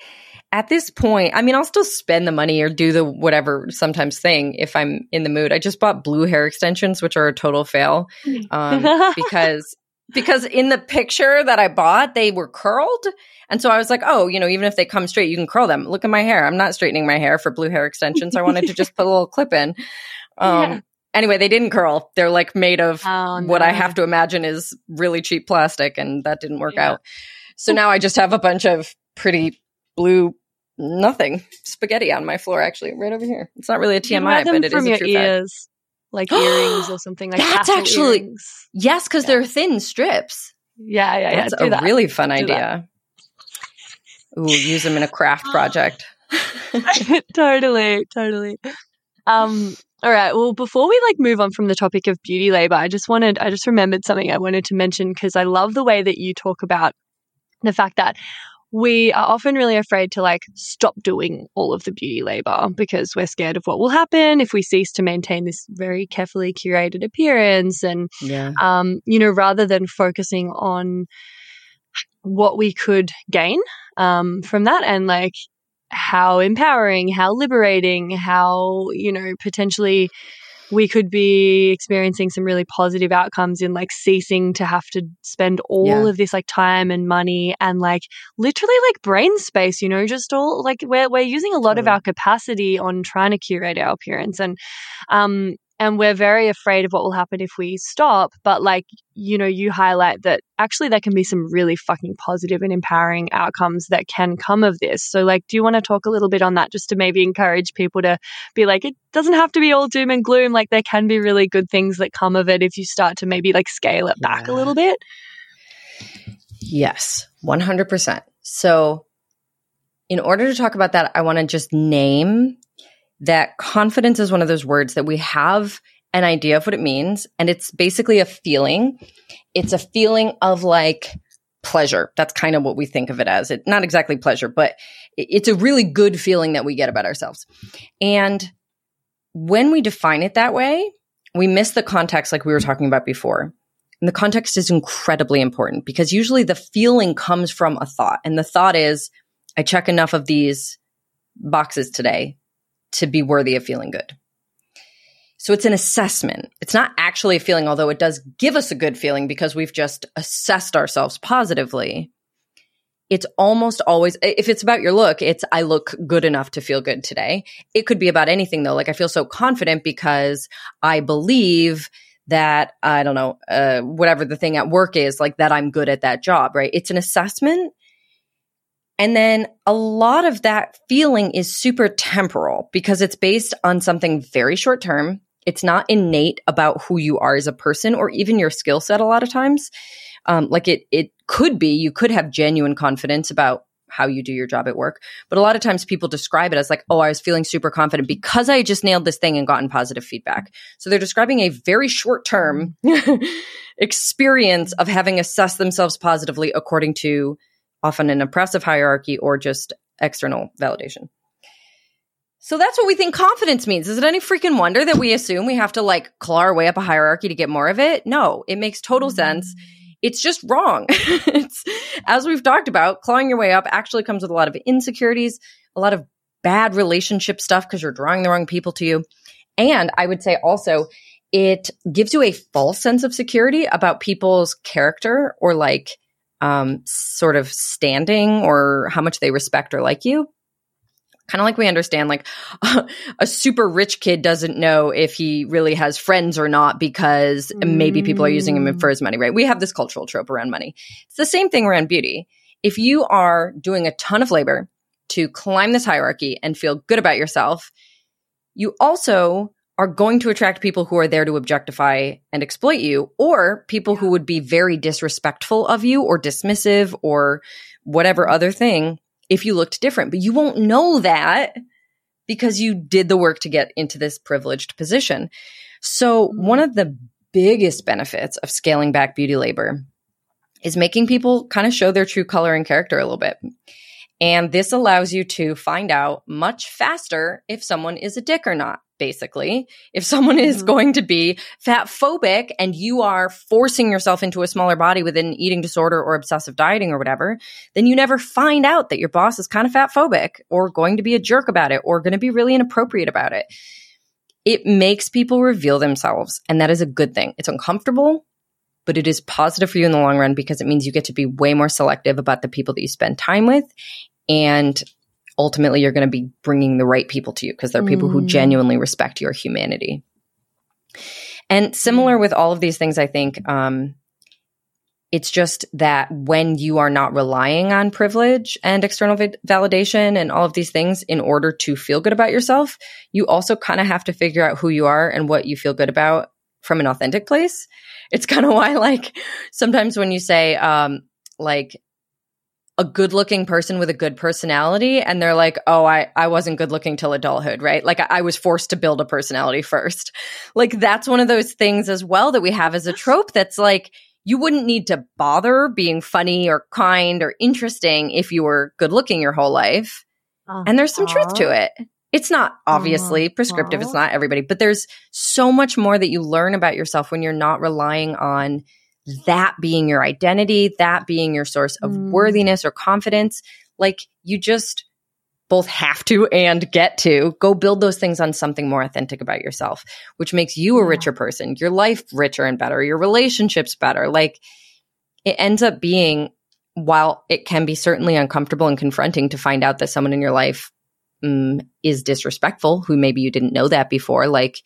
at this point, I mean, I'll still spend the money or do the whatever sometimes thing if I'm in the mood. I just bought blue hair extensions, which are a total fail um, because because in the picture that I bought, they were curled. And so I was like, oh, you know, even if they come straight, you can curl them. Look at my hair. I'm not straightening my hair for blue hair extensions. I wanted to just put a little clip in. Um, Yeah. Anyway, they didn't curl. They're like made of Oh, what I have to imagine is really cheap plastic, and that didn't work Yeah. out. So now I just have a bunch of pretty blue nothing spaghetti on my floor, actually, right over here. It's not really a TMI, but it is a true fact. ears, like earrings or something like That's actually- earrings. Yes, because Yeah. they're thin strips. Yeah, yeah, yeah. That's a that. really fun Do that. idea. Ooh, use them in a craft project. totally, totally. Um, all right. Well, before we like move on from the topic of beauty labor, I just wanted, I just remembered something I wanted to mention because I love the way that you talk about the fact that we are often really afraid to like stop doing all of the beauty labor because we're scared of what will happen if we cease to maintain this very carefully curated appearance and yeah. um, you know, rather than focusing on what we could gain um, from that and like how empowering, how liberating, how, you know, potentially we could be experiencing some really positive outcomes in like ceasing to have to spend all Yeah. of this like time and money and like literally like brain space, you know, just all like we're we're using a lot of our capacity on trying to curate our appearance and um and we're very afraid of what will happen if we stop but like you know you highlight that actually there can be some really fucking positive and empowering outcomes that can come of this. So like do you want to talk a little bit on that just to maybe encourage people to be like it doesn't have to be all doom and gloom like there can be really good things that come of it if you start to maybe like scale it back a little bit Yes, 100%. So, in order to talk about that, I want to just name that confidence is one of those words that we have an idea of what it means. And it's basically a feeling. It's a feeling of like pleasure. That's kind of what we think of it as. It, not exactly pleasure, but it's a really good feeling that we get about ourselves. And when we define it that way, we miss the context like we were talking about before. And the context is incredibly important because usually the feeling comes from a thought. And the thought is, I check enough of these boxes today to be worthy of feeling good. So it's an assessment. It's not actually a feeling, although it does give us a good feeling because we've just assessed ourselves positively. It's almost always, if it's about your look, it's I look good enough to feel good today. It could be about anything though. Like I feel so confident because I believe that I don't know, uh, whatever the thing at work is, like that I'm good at that job, right? It's an assessment. And then a lot of that feeling is super temporal because it's based on something very short term. It's not innate about who you are as a person or even your skill set a lot of times. Um, like it, it could be, you could have genuine confidence about how you do your job at work. But a lot of times people describe it as like, oh, I was feeling super confident because I just nailed this thing and gotten positive feedback. So they're describing a very short term experience of having assessed themselves positively according to often an oppressive hierarchy or just external validation. So that's what we think confidence means. Is it any freaking wonder that we assume we have to like claw our way up a hierarchy to get more of it? No, it makes total sense. It's just wrong. it's, as we've talked about, clawing your way up actually comes with a lot of insecurities, a lot of bad relationship stuff because you're drawing the wrong people to you. And I would say also, it gives you a false sense of security about people's character or like um, sort of standing or how much they respect or like you. Kind of like we understand like a super rich kid doesn't know if he really has friends or not because maybe people are using him for his money right? We have this cultural trope around money. It's the same thing around beauty. If you are doing a ton of labor to climb this hierarchy and feel good about yourself you also are going to attract people who are there to objectify and exploit you or people who would be very disrespectful of you or dismissive or whatever other thing if you looked different. But you won't know that because you did the work to get into this privileged position. So, mm-hmm. one of the biggest benefits of scaling back beauty labor is making people kind of show their true color and character a little bit. And this allows you to find out much faster if someone is a dick or not. Basically, if someone is Mhm. going to be fat phobic and you are forcing yourself into a smaller body with an eating disorder or obsessive dieting or whatever, then you never find out that your boss is kind of fat phobic or going to be a jerk about it or going to be really inappropriate about it. It makes people reveal themselves, and that is a good thing. It's uncomfortable, but it is positive for you in the long run because it means you get to be way more selective about the people that you spend time with. And ultimately, you're going to be bringing the right people to you because they're people who Mm. genuinely respect your humanity. And similar with all of these things, I think um, it's just that when you are not relying on privilege and external va- validation and all of these things in order to feel good about yourself, you also kind of have to figure out who you are and what you feel good about from an authentic place. It's kind of why, like, sometimes when you say, um, like, a good looking person with a good personality and they're like, oh, I, I wasn't good looking till adulthood, right? Like I, I was forced to build a personality first. Like that's one of those things as well that we have as a trope that's like, you wouldn't need to bother being funny or kind or interesting if you were good looking your whole life. And there's some truth to uh-huh. it. It's not obviously uh-huh. prescriptive. It's not everybody, but there's so much more that you learn about yourself when you're not relying on that being your identity, that being your source of Mm. worthiness or confidence. Like you just both have to and get to go build those things on something more authentic about yourself, which makes you a richer person, your life richer and better, your relationships better. Like it ends up being, while it can be certainly uncomfortable and confronting to find out that someone in your life mm, is disrespectful, who maybe you didn't know that before, like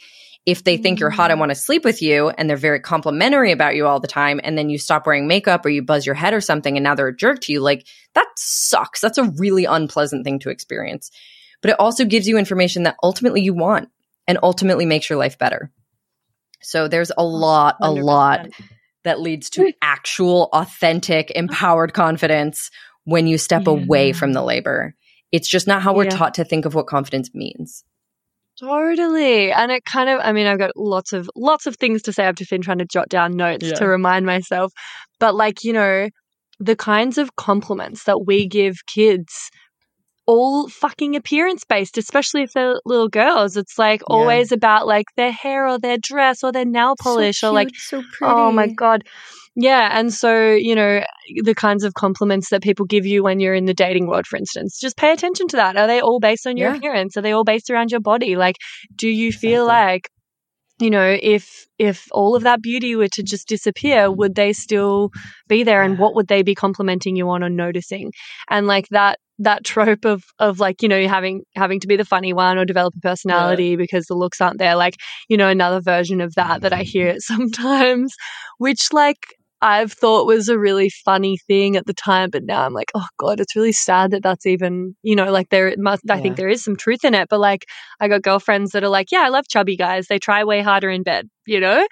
if they think you're hot and want to sleep with you and they're very complimentary about you all the time and then you stop wearing makeup or you buzz your head or something and now they're a jerk to you like that sucks. That's a really unpleasant thing to experience. But it also gives you information that ultimately you want and ultimately makes your life better. So there's a lot a lot that leads to actual authentic empowered confidence when you step away from the labor. It's just not how we're Yeah. taught to think of what confidence means Totally. And it kind of I mean I've got lots of lots of things to say. I've just been trying to jot down notes Yeah. to remind myself. But like, you know, the kinds of compliments that we give kids all fucking appearance based, especially if they're little girls. It's like Yeah. always about like their hair or their dress or their nail polish or like so Oh my god. Yeah, and so, you know, the kinds of compliments that people give you when you're in the dating world, for instance, just pay attention to that. Are they all based on your Yeah. appearance? Are they all based around your body? Like, do you feel Exactly. like, you know, if if all of that beauty were to just disappear, would they still be there? And what would they be complimenting you on or noticing? And like that that trope of of like you know having having to be the funny one or develop a personality because the looks aren't there like you know another version of that that i hear sometimes which like I've thought was a really funny thing at the time, but now I'm like, oh god, it's really sad that that's even, you know, like there must. I think there is some truth in it, but like I got girlfriends that are like, yeah, I love chubby guys. They try way harder in bed, you know.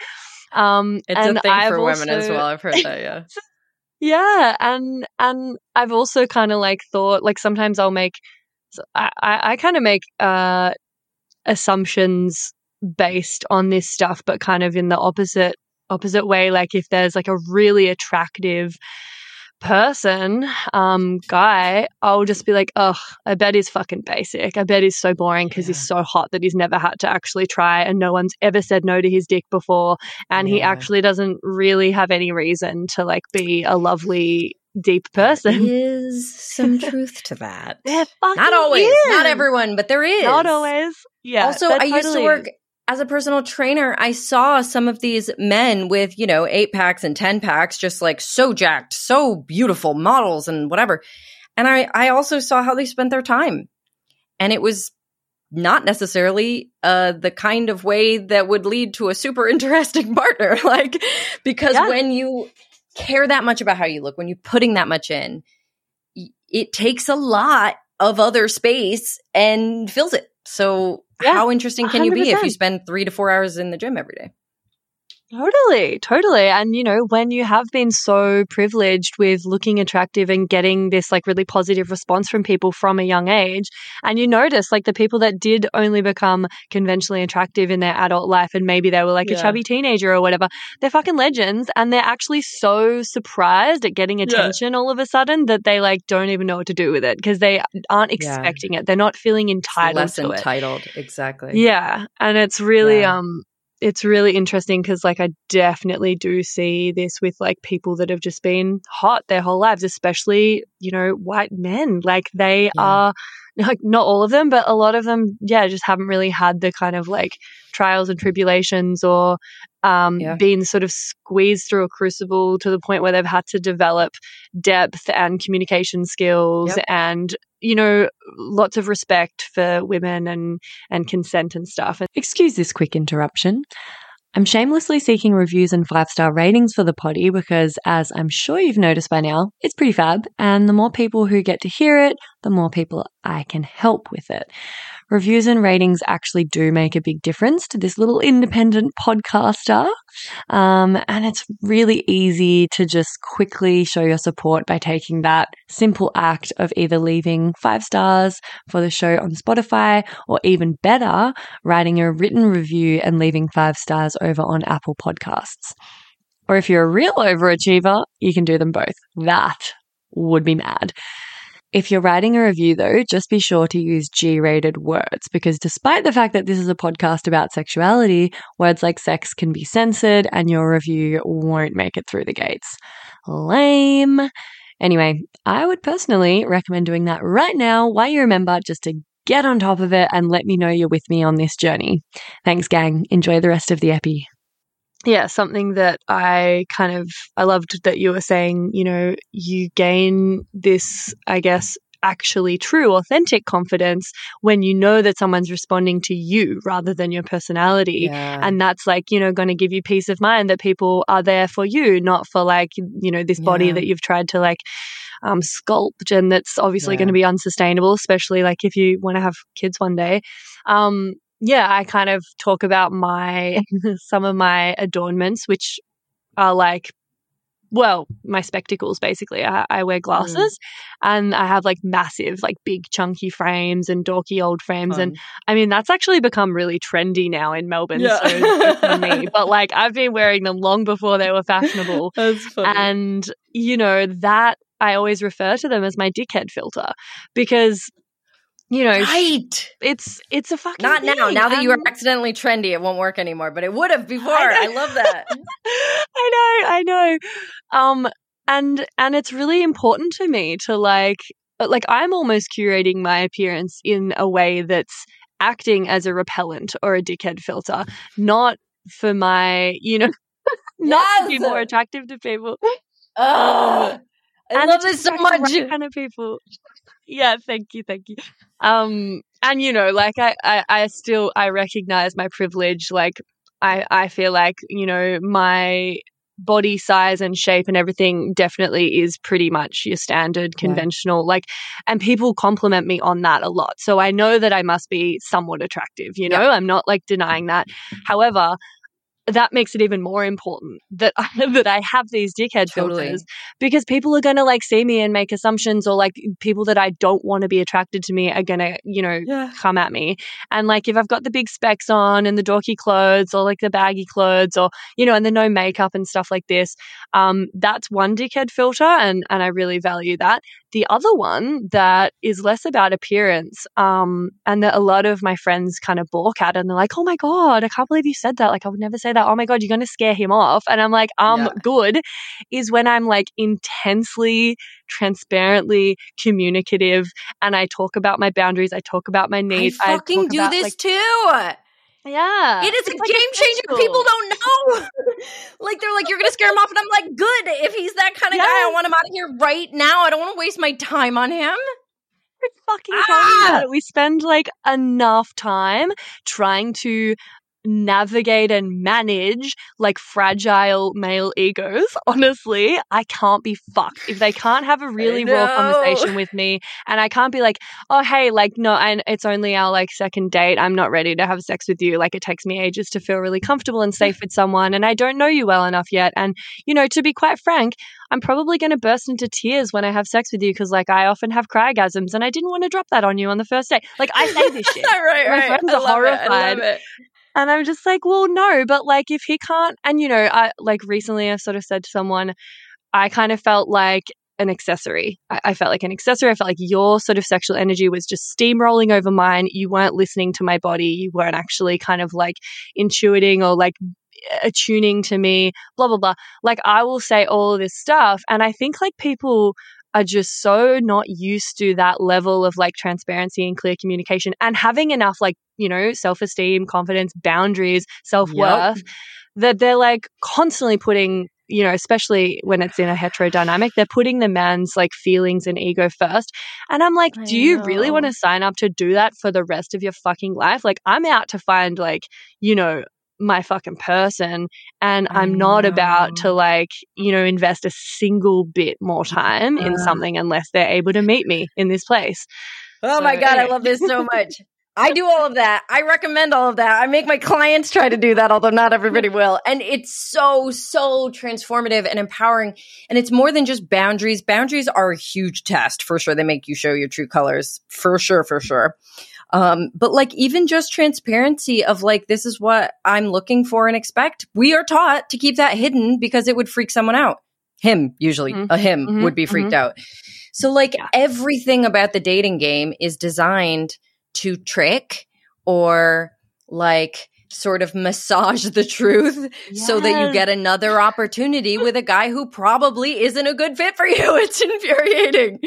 Um, It's and a thing I've for women as well. I've heard that. Yeah. Yeah, and and I've also kind of like thought like sometimes I'll make I I, I kind of make uh assumptions based on this stuff, but kind of in the opposite opposite way. Like if there's like a really attractive person, um, guy, I'll just be like, oh, I bet he's fucking basic. I bet he's so boring because he's so hot that he's never had to actually try and no one's ever said no to his dick before. And he actually doesn't really have any reason to like be a lovely, deep person. there is some truth to that. Not always, not everyone, but there is. Not always. Yeah. also, I used to work is. As a personal trainer. I saw some of these men with, you know, eight packs and 10 packs, just like so jacked, so beautiful models and whatever. And I, I also saw how they spent their time. And it was not necessarily uh, the kind of way that would lead to a super interesting partner. like, because Yeah. when you care that much about how you look, when you're putting that much in, it takes a lot of other space and fills it. So, Yeah, how interesting can you be if you spend three to four hours in the gym every day? Totally, totally. And you know, when you have been so privileged with looking attractive and getting this like really positive response from people from a young age, and you notice like the people that did only become conventionally attractive in their adult life and maybe they were like a chubby teenager or whatever, they're fucking legends and they're actually so surprised at getting attention all of a sudden that they like don't even know what to do with it because they aren't Yeah. expecting it. They're not feeling entitled Less to it. entitled, exactly. Yeah, and it's really Yeah. um it's really interesting because like I definitely do see this with like people that have just been hot their whole lives, especially, you know, white men. Like they Yeah. are like not all of them, but a lot of them, yeah, just haven't really had the kind of like trials and tribulations or um Yeah. been sort of squeezed through a crucible to the point where they've had to develop depth and communication skills Yep. and you know lots of respect for women and and consent and stuff. Excuse this quick interruption. I'm shamelessly seeking reviews and five star ratings for the potty because, as I'm sure you've noticed by now, it's pretty fab. And the more people who get to hear it, the more people I can help with it. Reviews and ratings actually do make a big difference to this little independent podcaster. Um, and it's really easy to just quickly show your support by taking that simple act of either leaving five stars for the show on Spotify or even better, writing a written review and leaving five stars over on Apple Podcasts. Or if you're a real overachiever, you can do them both. That would be mad. If you're writing a review, though, just be sure to use G rated words because despite the fact that this is a podcast about sexuality, words like sex can be censored and your review won't make it through the gates. Lame. Anyway, I would personally recommend doing that right now while you remember just to get on top of it and let me know you're with me on this journey. Thanks, gang. Enjoy the rest of the epi. Yeah, something that I kind of I loved that you were saying, you know, you gain this, I guess, actually true, authentic confidence when you know that someone's responding to you rather than your personality. Yeah. And that's like, you know, going to give you peace of mind that people are there for you, not for like, you know, this body Yeah. that you've tried to like um, sculpt and that's obviously Yeah. going to be unsustainable, especially like if you want to have kids one day. Um, yeah, I kind of talk about my, some of my adornments, which are like, well, my spectacles basically. I, I wear mm. glasses and I have like massive, like big chunky frames and dorky old frames. And I mean, that's actually become really trendy now in Melbourne. Yeah. So for me. But like, I've been wearing them long before they were fashionable. That's funny. And, you know, that I always refer to them as my dickhead filter because, you know, right. it's it's a fucking Not now. thing. Now that you are accidentally trendy, it won't work anymore. But it would have before. I I, love that. I know, I know. Um, and and it's really important to me to like, like I'm almost curating my appearance in a way that's acting as a repellent or a dickhead filter, not for my, you know, not to be more attractive to people. Oh, I and love this so much. right kind of people. Yeah, thank you, thank you. Um, and you know, like I, I, I still I recognize my privilege. Like I, I feel like you know my body size and shape and everything definitely is pretty much your standard Yeah. conventional like and people compliment me on that a lot so i know that i must be somewhat attractive you know i'm not like denying that however that makes it even more important that I, that I have these dickhead Totally. filters because people are going to like see me and make assumptions or like people that I don't want to be attracted to me are going to, you know, Yeah. come at me. And like if I've got the big specs on and the dorky clothes or like the baggy clothes or, you know, and the no makeup and stuff like this, um, that's one dickhead filter and, and I really value that. The other one that is less about appearance, um, and that a lot of my friends kind of balk at and they're like, Oh my God, I can't believe you said that. Like I would never say that. Oh my God, you're going to scare him off. And I'm like, um, Yeah. good is when I'm like intensely, transparently communicative and I talk about my boundaries. I talk about my needs. I fucking talk do about, this like, too. Yeah. It is a like, game changer. People don't know. like they're like, you're gonna scare him off, and I'm like, good. If he's that kind of guy, I want him out of here right now. I don't want to waste my time on him. fucking tell me Ah! We spend like enough time trying to navigate and manage like fragile male egos. Honestly, I can't be fucked if they can't have a really raw conversation with me and I can't be like, "Oh, hey, like no, and it's only our like second date. I'm not ready to have sex with you." Like it takes me ages to feel really comfortable and safe with someone and I don't know you well enough yet. And you know, to be quite frank, I'm probably going to burst into tears when I have sex with you because, like, I often have crygasms and I didn't want to drop that on you on the first date. Like, I say this shit. right, My right. friends are love it. I love horrified. And I'm just like, well, no, but like, if he can't, and you know, I like recently I sort of said to someone, I kind of felt like an accessory. I, I felt like an accessory. I felt like your sort of sexual energy was just steamrolling over mine. You weren't listening to my body. You weren't actually kind of like intuiting or like attuning to me, blah, blah, blah. Like, I will say all this stuff. And I think like people are just so not used to that level of like transparency and clear communication and having enough like, you know, self esteem, confidence, boundaries, self worth that they're like constantly putting, you know, especially when it's in a hetero dynamic, they're putting the man's like feelings and ego first. And I'm like, I do you really want to sign up to do that for the rest of your fucking life? Like, I'm out to find like, you know, my fucking person and I'm not about to like, you know, invest a single bit more time in something unless they're able to meet me in this place. Oh So, my god, I love this so much. I do all of that. I recommend all of that. I make my clients try to do that, although not everybody will. And it's so, so transformative and empowering. And it's more than just boundaries. Boundaries are a huge test for sure. They make you show your true colors for sure, for sure. Um, but like even just transparency of like, this is what I'm looking for and expect. We are taught to keep that hidden because it would freak someone out. Him, usually, Mhm. a him Mhm. would be freaked out. So like Yeah. everything about the dating game is designed to trick or like sort of massage the truth so that you get another opportunity with a guy who probably isn't a good fit for you. It's infuriating.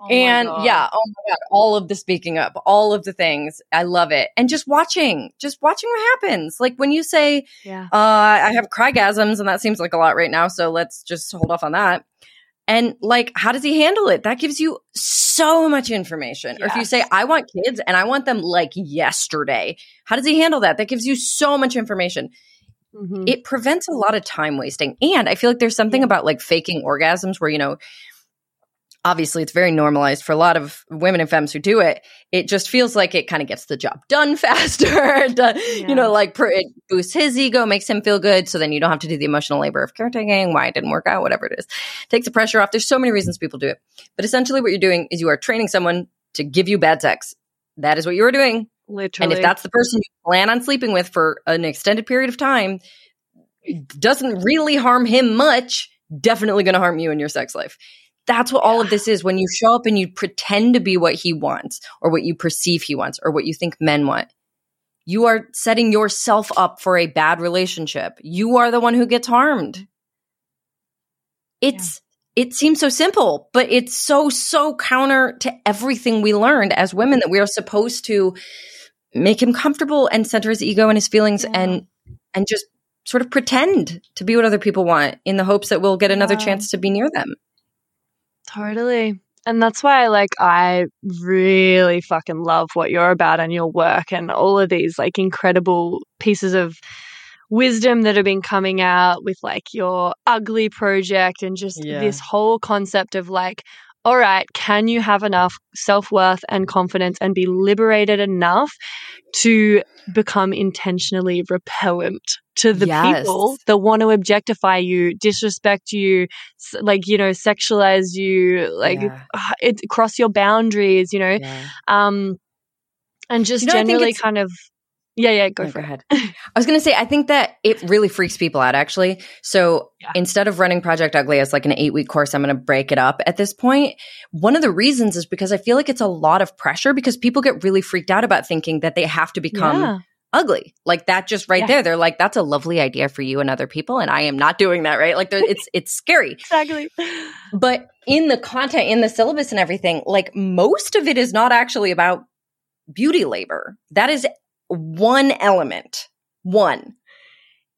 Oh and yeah, oh my god, all of the speaking up, all of the things. I love it. And just watching, just watching what happens. Like when you say, Yeah. uh, I have crygasms, and that seems like a lot right now. So let's just hold off on that. And like, how does he handle it? That gives you so much information. Or if you say, I want kids and I want them like yesterday, how does he handle that? That gives you so much information. Mhm. It prevents a lot of time wasting. And I feel like there's something about like faking orgasms where, you know, obviously it's very normalized for a lot of women and femmes who do it. It just feels like it kind of gets the job done faster. Yeah. You know, like pr- it boosts his ego, makes him feel good. So then you don't have to do the emotional labor of caretaking, why it didn't work out, whatever it is. Takes the pressure off. There's so many reasons people do it. But essentially what you're doing is you are training someone to give you bad sex. That is what you are doing. Literally. And if that's the person you plan on sleeping with for an extended period of time, it doesn't really harm him much, definitely going to harm you in your sex life. That's what all of this is when you show up and you pretend to be what he wants or what you perceive he wants or what you think men want. You are setting yourself up for a bad relationship. You are the one who gets harmed. It's it seems so simple, but it's so so counter to everything we learned as women that we are supposed to make him comfortable and center his ego and his feelings Yeah. and and just sort of pretend to be what other people want in the hopes that we'll get another Yeah. chance to be near them. Totally. And that's why like I really fucking love what you're about and your work and all of these like incredible pieces of wisdom that have been coming out with like your ugly project and just Yeah. this whole concept of like all right, can you have enough self worth and confidence and be liberated enough to become intentionally repellent to the Yes. people that want to objectify you, disrespect you, like, you know, sexualize you, like, Yeah. it, cross your boundaries, you know, Yeah. um, and just You know, generally kind of, yeah, yeah, go Oh, for it. ahead. I was going to say, I think that it really freaks people out, actually. So Yeah. instead of running Project Ugly as like an eight week course, I'm going to break it up at this point. One of the reasons is because I feel like it's a lot of pressure because people get really freaked out about thinking that they have to become Yeah. ugly. Like that just right Yeah. there. They're like, that's a lovely idea for you and other people. And I am not doing that, right? Like it's, it's scary. Exactly. But in the content, in the syllabus and everything, like most of it is not actually about beauty labor. That is one element. One.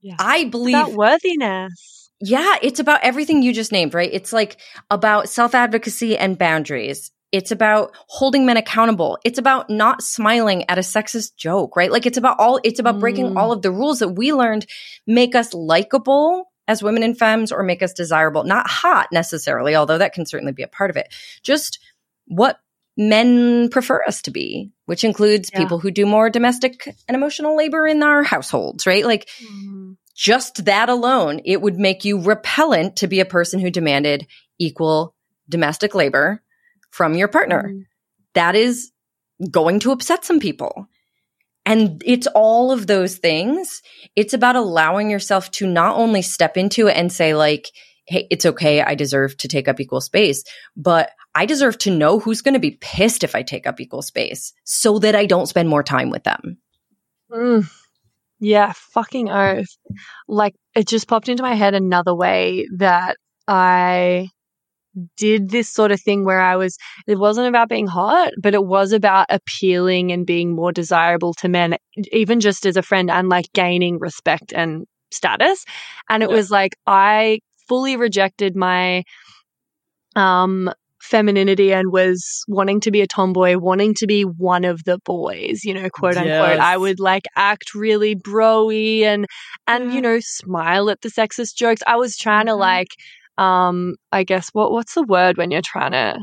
Yeah. I believe, About worthiness. yeah, it's about everything you just named, right? It's like about self advocacy and boundaries. It's about holding men accountable. It's about not smiling at a sexist joke, right? Like it's about all, it's about breaking Mm. all of the rules that we learned make us likable as women and femmes or make us desirable, not hot necessarily, although that can certainly be a part of it. Just what men prefer us to be, which includes Yeah. people who do more domestic and emotional labor in our households, right? Like just that alone, it would make you repellent to be a person who demanded equal domestic labor from your partner. Mm. That is going to upset some people. And it's all of those things. It's about allowing yourself to not only step into it and say, like, hey, it's okay. I deserve to take up equal space, but I deserve to know who's going to be pissed if I take up equal space so that I don't spend more time with them. Mm. Yeah, fucking oath. Like it just popped into my head another way that I did this sort of thing where I was it wasn't about being hot, but it was about appealing and being more desirable to men, even just as a friend and like gaining respect and status. And it Yeah. was like I fully rejected my um femininity and was wanting to be a tomboy, wanting to be one of the boys, you know, quote unquote. Yes. I would like act really broy and and you know, smile at the sexist jokes. I was trying to Mhm. like um I guess what what's the word when you're trying to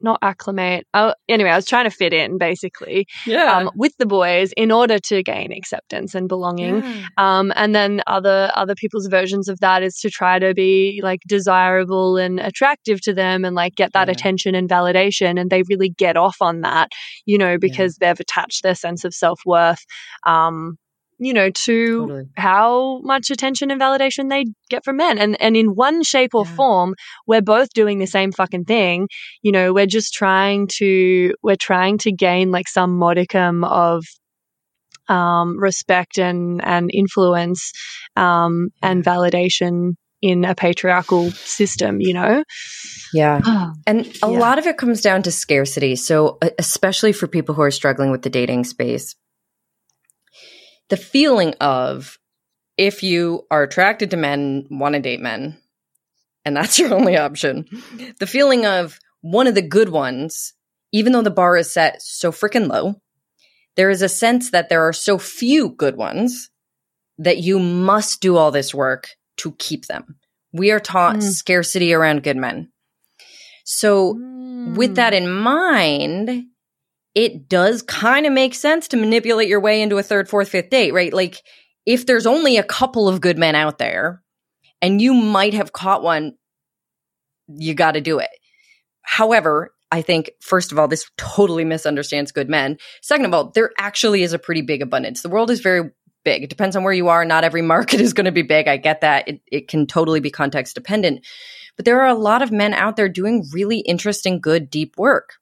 not acclimate. Oh, anyway, I was trying to fit in basically Yeah. um, with the boys in order to gain acceptance and belonging. Um, and then other other people's versions of that is to try to be like desirable and attractive to them and like get that Yeah. attention and validation. And they really get off on that, you know, because they've attached their sense of self worth, um, you know, to Totally. how much attention and validation they get from men. And and in one shape or Yeah. form, we're both doing the same fucking thing. You know, we're just trying to we're trying to gain like some modicum of um, respect and and influence um, and validation in a patriarchal system. You know. Yeah. And a Yeah. lot of it comes down to scarcity. So, especially for people who are struggling with the dating space, the feeling of if you are attracted to men, want to date men, and that's your only option, the feeling of one of the good ones, even though the bar is set so freaking low, there is a sense that there are so few good ones that you must do all this work to keep them. We are taught Mm. scarcity around good men. So, with that Mm. in mind, it does kind of make sense to manipulate your way into a third, fourth, fifth date, right? Like, if there's only a couple of good men out there and you might have caught one, you got to do it. However, I think, first of all, this totally misunderstands good men. Second of all, there actually is a pretty big abundance. The world is very big. It depends on where you are. Not every market is going to be big. I get that. It, it can totally be context dependent. But there are a lot of men out there doing really interesting, good, deep work.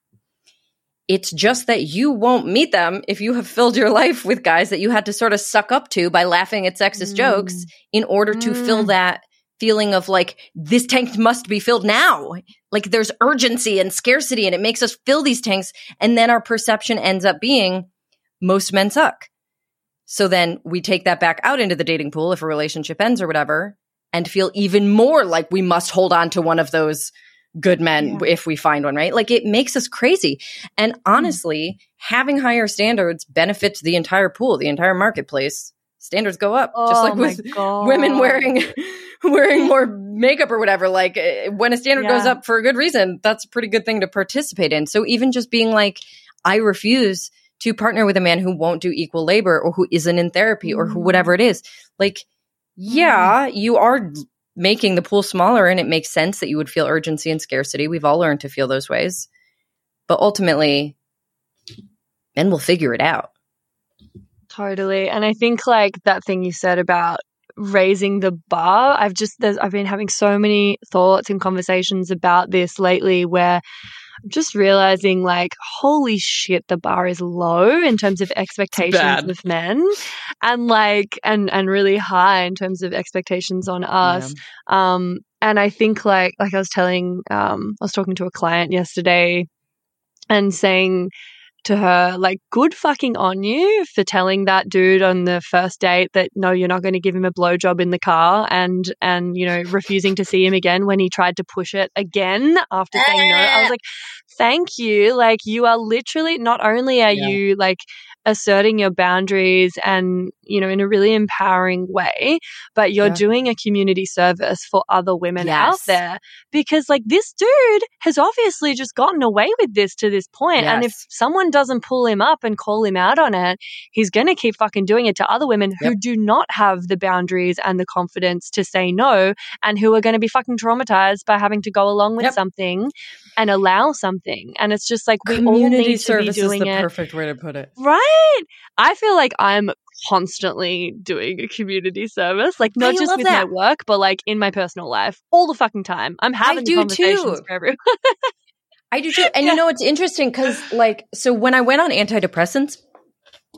It's just that you won't meet them if you have filled your life with guys that you had to sort of suck up to by laughing at sexist Mm. jokes in order to fill Mm. that feeling of like, this tank must be filled now. Like there's urgency and scarcity and it makes us fill these tanks. And then our perception ends up being most men suck. So then we take that back out into the dating pool if a relationship ends or whatever and feel even more like we must hold on to one of those good men if we find one, right? Like it makes us crazy. And honestly, having higher standards benefits the entire pool, the entire marketplace. Standards go up, just Oh like with God. women wearing wearing more makeup or whatever. Like eh, when a standard goes up for a good reason, that's a pretty good thing to participate in. So even just being like, I refuse to partner with a man who won't do equal labor or who isn't in therapy or who Mm. whatever it is. Like, yeah, you are making the pool smaller and it makes sense that you would feel urgency and scarcity. We've all learned to feel those ways. But ultimately, men will figure it out. Totally. And I think like that thing you said about raising the bar, I've just I've been having so many thoughts and conversations about this lately where I'm just realizing like holy shit the bar is low in terms of expectations of men and like and and really high in terms of expectations on us. Um, and I think like like I was telling, um, I was talking to a client yesterday, and saying to her like, "Good fucking on you for telling that dude on the first date that no, you're not going to give him a blowjob in the car, and and you know refusing to see him again when he tried to push it again after saying no." I was like, "Thank you, like you are literally not only are Yeah. you like." Asserting your boundaries and you know in a really empowering way but you're Yeah. doing a community service for other women out there because like this dude has obviously just gotten away with this to this point and if someone doesn't pull him up and call him out on it he's going to keep fucking doing it to other women who do not have the boundaries and the confidence to say no and who are going to be fucking traumatized by having to go along with Yep. something and allow something and it's just like we all Community need to be service is the it perfect way to put it. Right. I feel like I'm constantly doing a community service, like not I just with my work, but like in my personal life, all the fucking time. I'm having do conversations too. for everyone. I do too. And you know, it's interesting because, like, so when I went on antidepressants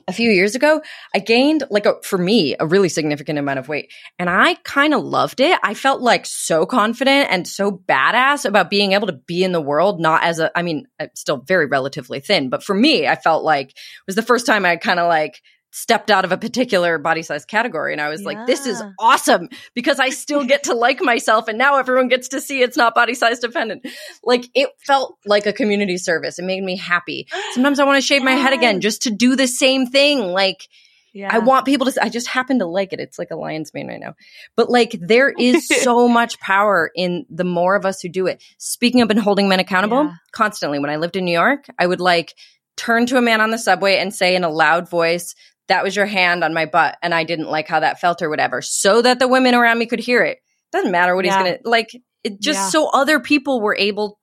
a few years ago, I gained, like, a, for me, a really significant amount of weight. And I kind of loved it. I felt like so confident and so badass about being able to be in the world, not as a, I mean, I'm still very relatively thin, but for me, I felt like it was the first time I kind of like, stepped out of a particular body size category and I was like this is awesome because I still get to like myself and now everyone gets to see it's not body size dependent like it felt like a community service. It made me happy. Sometimes I want to shave my head again just to do the same thing. Like Yeah. I want people to. I just happen to like it. It's like a lion's mane right now. But like there is so much power in the more of us who do it. Speaking of and holding men accountable Yeah. constantly. When I lived in New York, I would like turn to a man on the subway and say in a loud voice. That was your hand on my butt, and I didn't like how that felt, or whatever, so that the women around me could hear it. Doesn't matter what Yeah. he's gonna like. It just Yeah. so other people were able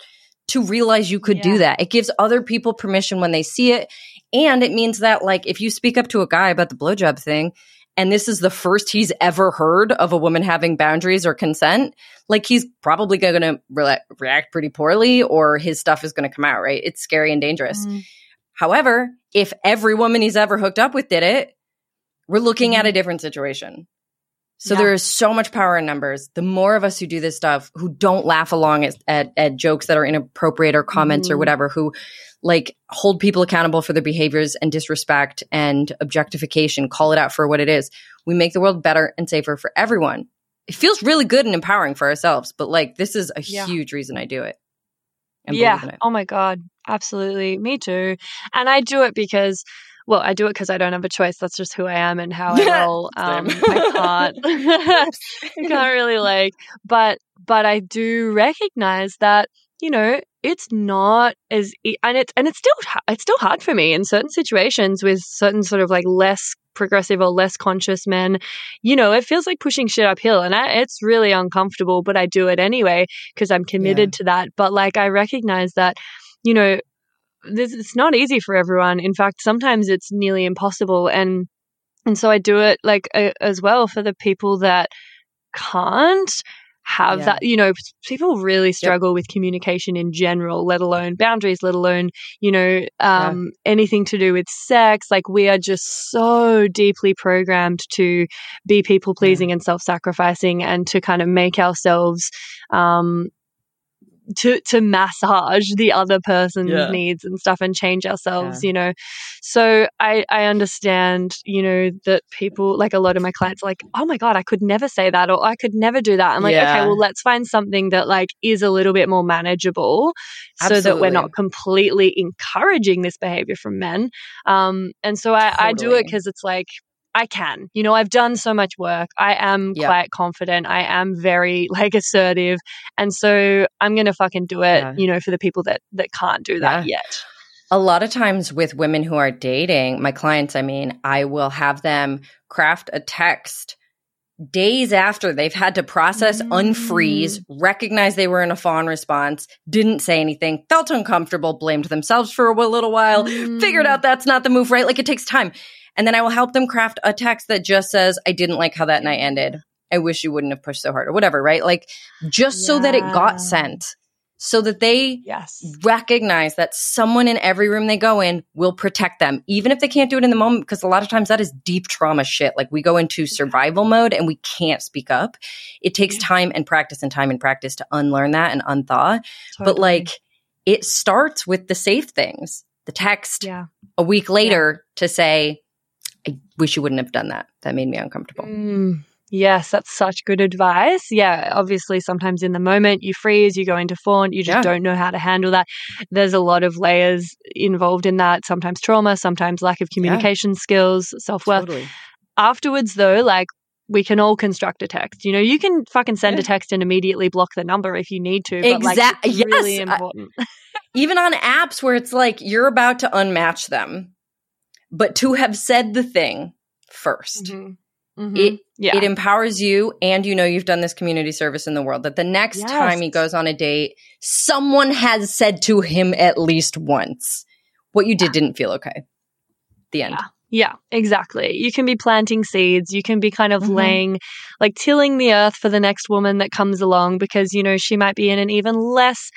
to realize you could Yeah. do that. It gives other people permission when they see it. And it means that, like, if you speak up to a guy about the blowjob thing, and this is the first he's ever heard of a woman having boundaries or consent, like, he's probably going to re- react pretty poorly or his stuff is going to come out, right? It's scary and dangerous. Mm. However, if every woman he's ever hooked up with did it, we're looking at a different situation. So Mm-hmm. Yeah. there is so much power in numbers. The more of us who do this stuff, who don't laugh along at, at, at jokes that are inappropriate or comments or Mhm. whatever, who like hold people accountable for their behaviors and disrespect and objectification, call it out for what it is. We make the world better and safer for everyone. It feels really good and empowering for ourselves, but like this is a Yeah. huge reason I do it. and yeah. it. Oh my God. Absolutely. Me too. And I do it because, well, I do it because I don't have a choice. That's just who I am and how I roll. Um, I can't. I can't really like, but, but I do recognize that, you know, it's not as, and it's, and it's still, it's still hard for me in certain situations with certain sort of like less progressive or less conscious men. You know, it feels like pushing shit uphill and I, it's really uncomfortable, but I do it anyway because I'm committed to that. But like, I recognize that, you know, this, it's not easy for everyone. In fact, sometimes it's nearly impossible. And, and so I do it like uh, as well for the people that can't have Yeah. that, you know, people really struggle with communication in general, let alone boundaries, let alone, you know, um, anything to do with sex. Like we are just so deeply programmed to be people pleasing and self sacrificing and to kind of make ourselves, um, to to massage the other person's Yeah. needs and stuff and change ourselves you know? So i i understand you know that people like a lot of my clients are like oh my god i could never say that or i could never do that. I'm like okay well let's find something that like is a little bit more manageable so that we're not completely encouraging this behavior from men. Um and so i i do it because it's like I can. You know, I've done so much work. I am Yeah. quite confident. I am very like assertive. And so I'm going to fucking do it, Yeah. you know, for the people that that can't do that yet. a lot of times with women who are dating, my clients, I mean, I will have them craft a text days after they've had to process, Mm. unfreeze, recognize they were in a fawn response, didn't say anything, felt uncomfortable, blamed themselves for a little while, Mm. figured out that's not the move, right? Like it takes time. And then I will help them craft a text that just says, I didn't like how that night ended. I wish you wouldn't have pushed so hard or whatever, right? Like just so that it got sent. So that they Yes. recognize that someone in every room they go in will protect them, even if they can't do it in the moment, because a lot of times that is deep trauma shit. Like we go into survival mode and we can't speak up. It takes time and practice and time and practice to unlearn that and unthaw. But like it starts with the safe things, the text yeah. a week later to say, wish you wouldn't have done that. That made me uncomfortable. Mm, yes, that's such good advice. Yeah, obviously, sometimes in the moment you freeze, you go into fawn, you just Yeah. don't know how to handle that. There's a lot of layers involved in that. Sometimes trauma, sometimes lack of communication skills, self worth. Totally. Afterwards, though, like we can all construct a text. You know, you can fucking send Yeah. a text and immediately block the number if you need to. But like, it's really yes, I- important. even on apps where it's like you're about to unmatch them, but to have said the thing 1st Mhm. Mhm. It yeah. it empowers you and you know you've done this community service in the world that the next Yes. time he goes on a date, someone has said to him at least once, what you did didn't feel okay. The end. Yeah. Yeah, exactly. You can be planting seeds. You can be kind of Mhm. laying, like tilling the earth for the next woman that comes along because, you know, she might be in an even less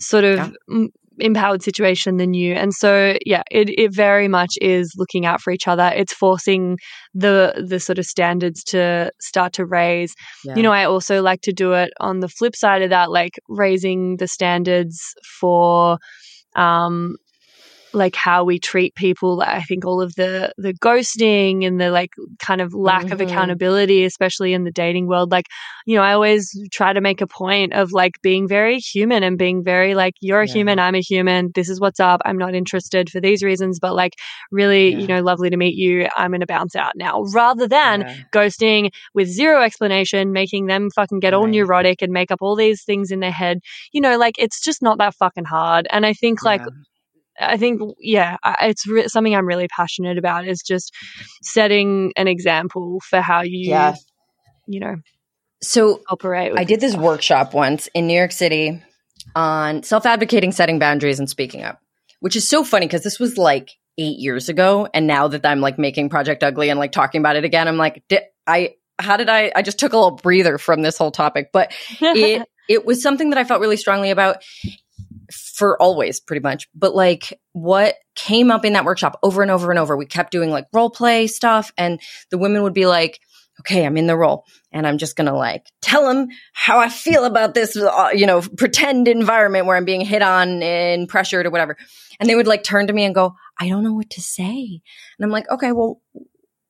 sort of Yeah. m- empowered situation than you. And so, yeah, it, it very much is looking out for each other. It's forcing the, the sort of standards to start to raise. You know, I also like to do it on the flip side of that, like raising the standards for, um, like how we treat people. I think all of the the ghosting and the like kind of lack of Mhm. accountability, especially in the dating world. Like, you know, I always try to make a point of like being very human and being very like, you're a Yeah. human, I'm a human. This is what's up. I'm not interested for these reasons, but like, really, you know, lovely to meet you. I'm to bounce out now, rather than Yeah. ghosting with zero explanation, making them fucking get all neurotic and make up all these things in their head. You know, like it's just not that fucking hard. And I think like Yeah. I think yeah, it's re- something I'm really passionate about is just setting an example for how you Yeah. you know So operate. I did this workshop once in New York City on self advocating, setting boundaries, and speaking up, which is so funny because this was like eight years ago. And now that I'm like making Project Ugly and like talking about it again, I'm like, I, how did I, I just took a little breather from this whole topic, but it, it was something that I felt really strongly about for always pretty much. But like what came up in that workshop over and over and over, we kept doing like role play stuff and the women would be like, okay, I'm in the role and I'm just going to like tell them how I feel about this, uh, you know, pretend environment where I'm being hit on and pressured or whatever. And they would like turn to me and go, I don't know what to say. And I'm like, okay, well,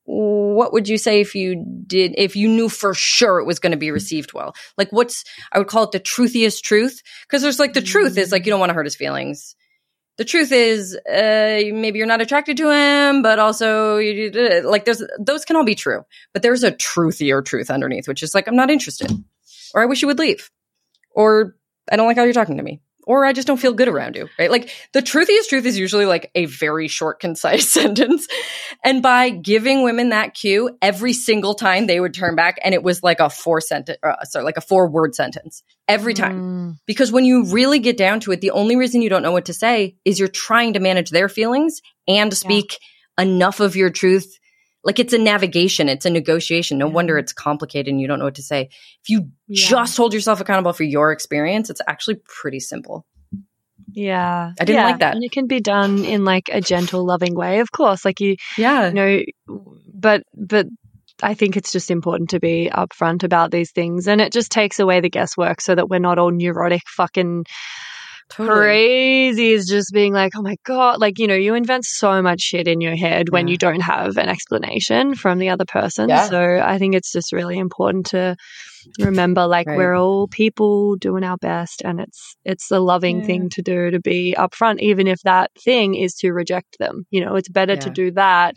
what would you say if you did, if you knew for sure it was going to be received well? Like, what's, I would call it the truthiest truth. Cause there's like the truth is like, you don't want to hurt his feelings. The truth is, uh, maybe you're not attracted to him, but also you, like there's, those can all be true, but there's a truthier truth underneath, which is like, I'm not interested or I wish you would leave or I don't like how you're talking to me or I just don't feel good around you, right? Like the truthiest truth is usually like a very short, concise sentence. And by giving women that cue every single time they would turn back and it was like a four sentence, uh, sorry, like a four word sentence every time. Mm, Because when you really get down to it, the only reason you don't know what to say is you're trying to manage their feelings and speak enough of your truth. Like it's a navigation, it's a negotiation. No wonder mm-hmm. it's complicated and you don't know what to say. If you Yeah. just hold yourself accountable for your experience, it's actually pretty simple. yeah, I didn't Yeah, like that. and it can be done in like a gentle, loving way. Of course, like you, Yeah. you know, but but I think it's just important to be upfront about these things, and it just takes away the guesswork, so that we're not all neurotic, fucking crazy. Is just being like, oh my god, like you know, you invent so much shit in your head when you don't have an explanation from the other person. Yeah. So I think it's just really important to remember, like Right. we're all people doing our best, and it's it's a loving Yeah. thing to do to be upfront, even if that thing is to reject them. You know, it's better to do that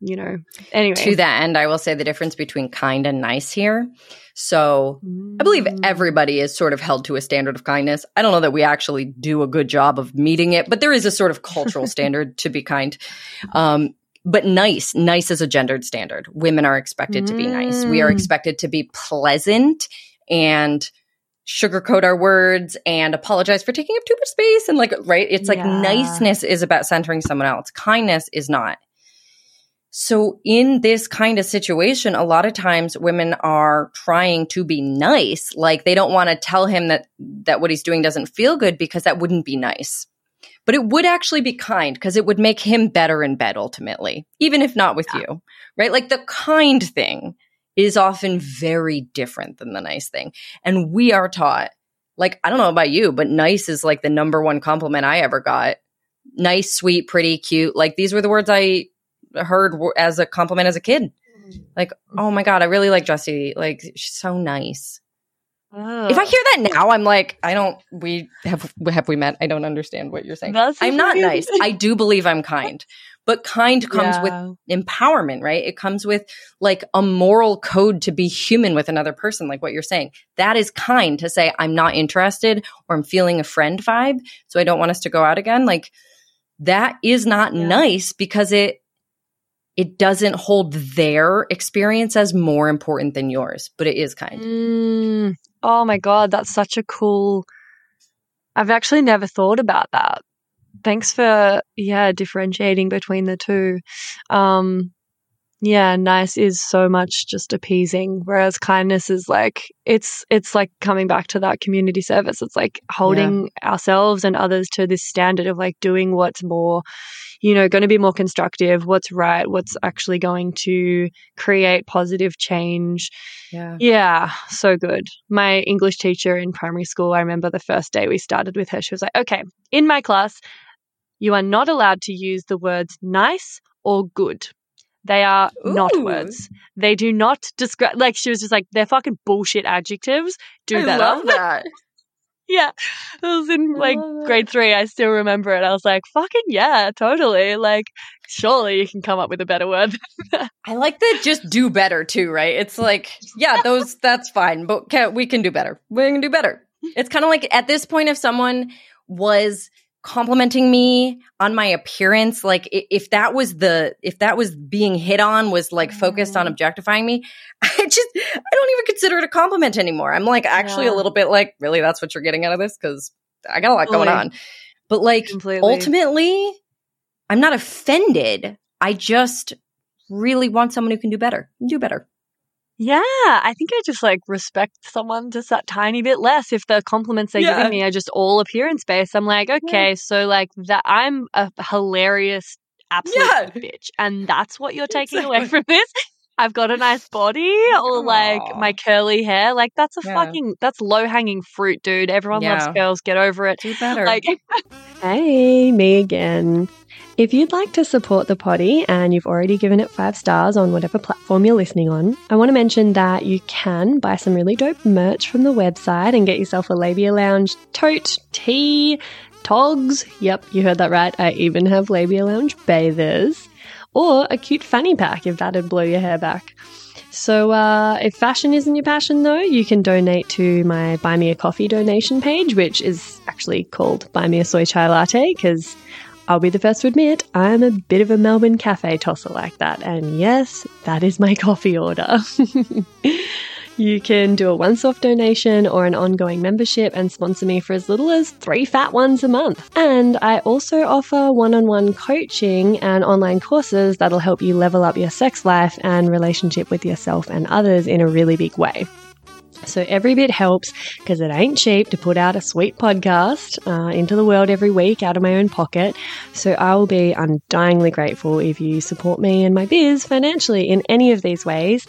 you know. Anyway, To that end, I will say the difference between kind and nice here. So I believe Mm. everybody is sort of held to a standard of kindness. I don't know that we actually do a good job of meeting it, but there is a sort of cultural standard to be kind. Um, but nice, nice is a gendered standard. Women are expected to be nice. We are Mm. expected to be pleasant and sugarcoat our words and apologize for taking up too much space. And like, right? It's like Yeah. niceness is about centering someone else. Kindness is not. So in this kind of situation, a lot of times women are trying to be nice. Like they don't want to tell him that, that what he's doing doesn't feel good because that wouldn't be nice. But it would actually be kind because it would make him better in bed ultimately, even if not with you, right? Like the kind thing is often very different than the nice thing. And we are taught, like, I don't know about you, but nice is like the number one compliment I ever got. Nice, sweet, pretty, cute. Like these were the words I heard as a compliment as a kid. Mm-hmm. Like, oh my God, I really like Jessi. Like, she's so nice. If I hear that now, I'm like, I don't. We have have we met? I don't understand what you're saying. That's I'm not nice. I do believe I'm kind, but kind comes with empowerment, right? It comes with like a moral code to be human with another person, like what you're saying. That is kind to say, I'm not interested or I'm feeling a friend vibe, so I don't want us to go out again. Like that is not Yeah. nice because it it doesn't hold their experience as more important than yours, but it is kind. Mm. Oh my god, that's such a cool. I've actually never thought about that. Thanks for yeah differentiating between the two. Um, yeah, nice is so much just appeasing, whereas kindness is like it's it's like coming back to that community service. It's like holding ourselves and others to this standard of like doing what's more, you know, going to be more constructive, what's right, what's actually going to create positive change. Yeah. Yeah, so good. My English teacher in primary school, I remember the first day we started with her, she was like, okay, in my class, you are not allowed to use the words nice or good. They are not words. They do not describe, like, she was just like, they're fucking bullshit adjectives. Do I better. love that. yeah. It was in like grade three. I still remember it. I was like, fucking yeah, totally. Like, surely you can come up with a better word. I like that just do better too, right? It's like, yeah, those that's fine, but can, we can do better. We can do better. It's kind of like at this point if someone was complimenting me on my appearance, like if that was the if that was being hit on was like focused on mm-hmm. objectifying me, I just I don't even consider it a compliment anymore. I'm like actually Yeah. a little bit like, really that's what you're getting out of this cuz I got a lot going on. But like Completely. ultimately I'm not offended. I just really want someone who can do better. Do better. Yeah, I think I just like respect someone just that tiny bit less if the compliments they're Yeah. giving me are just all appearance based. I'm like, okay, so like that I'm a hilarious absolute Yeah. bitch, and that's what you're taking away from this. I've got a nice body, or like Aw. my curly hair. Like that's a Yeah. fucking that's low hanging fruit, dude. Everyone Yeah. loves girls. Get over it. Do better. Like, hey, me again. If you'd like to support the potty and you've already given it five stars on whatever platform you're listening on, I want to mention that you can buy some really dope merch from the website and get yourself a Labia Lounge tote, tee, togs. Yep, you heard that right. I even have Labia Lounge bathers. Or a cute fanny pack if that'd blow your hair back. So, uh, if fashion isn't your passion, though, you can donate to my Buy Me a Coffee donation page, which is actually called Buy Me a Soy Chai Latte, because I'll be the first to admit I'm a bit of a Melbourne cafe tosser like that. And yes, that is my coffee order. you can do a once off donation or an ongoing membership and sponsor me for as little as three fat ones a month. And I also offer one on one coaching and online courses that'll help you level up your sex life and relationship with yourself and others in a really big way. So every bit helps because it ain't cheap to put out a sweet podcast uh, into the world every week out of my own pocket. So I will be undyingly grateful if you support me and my biz financially in any of these ways.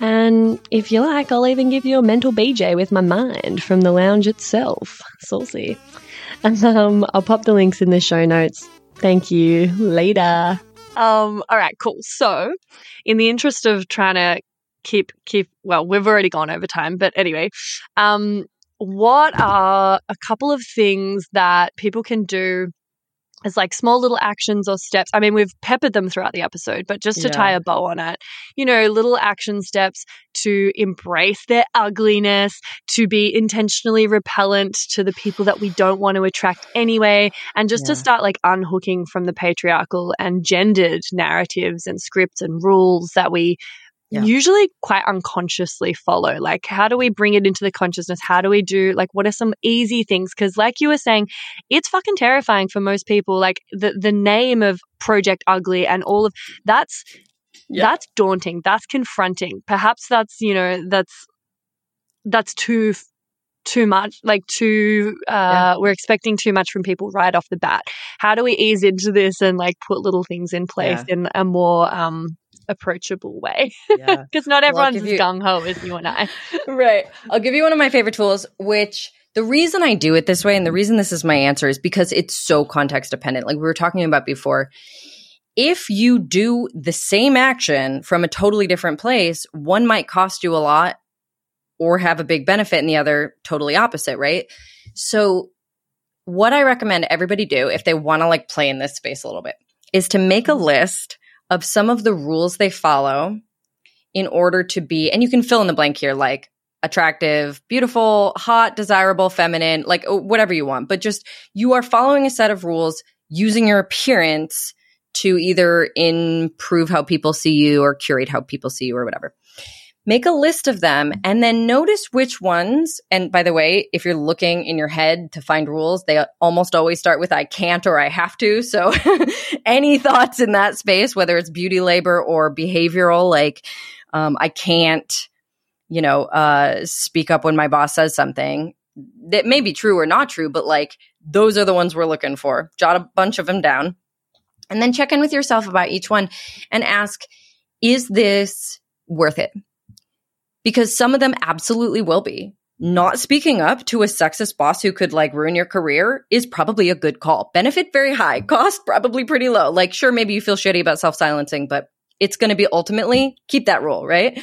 And if you like, I'll even give you a mental BJ with my mind from the lounge itself. Saucy. And um, I'll pop the links in the show notes. Thank you. Later. Um, all right, cool. So, in the interest of trying to keep keep well we've already gone over time but anyway um what are a couple of things that people can do as like small little actions or steps. I mean, we've peppered them throughout the episode, but just to Yeah. tie a bow on it, you know, little action steps to embrace their ugliness, to be intentionally repellent to the people that we don't want to attract anyway, and just Yeah. to start like unhooking from the patriarchal and gendered narratives and scripts and rules that we Yeah. usually quite unconsciously follow. Like, how do we bring it into the consciousness? How do we do, like, what are some easy things? Because, like you were saying, it's fucking terrifying for most people. Like, the, the name of Project Ugly and all of that's. Yeah. That's daunting. That's confronting. Perhaps that's, you know, that's that's too too much like too uh we're expecting too much from people right off the bat how do we ease into this and like put little things in place in a more um approachable way Yeah. because not Well, I'll everyone's as gung ho as you and I. right. I'll give you one of my favorite tools, which the reason I do it this way and the reason this is my answer is because it's so context dependent. Like we were talking about before. If you do the same action from a totally different place, one might cost you a lot or have a big benefit and the other totally opposite, right? So what I recommend everybody do if they want to like play in this space a little bit is to make a list of some of the rules they follow in order to be, and you can fill in the blank here, like attractive, beautiful, hot, desirable, feminine, like oh, whatever you want. But just you are following a set of rules using your appearance to either improve how people see you or curate how people see you or whatever. Make a list of them and then notice which ones. And by the way, if you're looking in your head to find rules, they almost always start with I can't or I have to. So any thoughts in that space, whether it's beauty labor or behavioral, like um, I can't, you know, uh, speak up when my boss says something that may be true or not true, but like those are the ones we're looking for. Jot a bunch of them down and then check in with yourself about each one and ask, is this worth it? Because some of them absolutely will be. Not speaking up to a sexist boss who could like ruin your career is probably a good call. Benefit very high, cost probably pretty low. Like, sure, maybe you feel shitty about self silencing, but it's going to be ultimately keep that rule, right?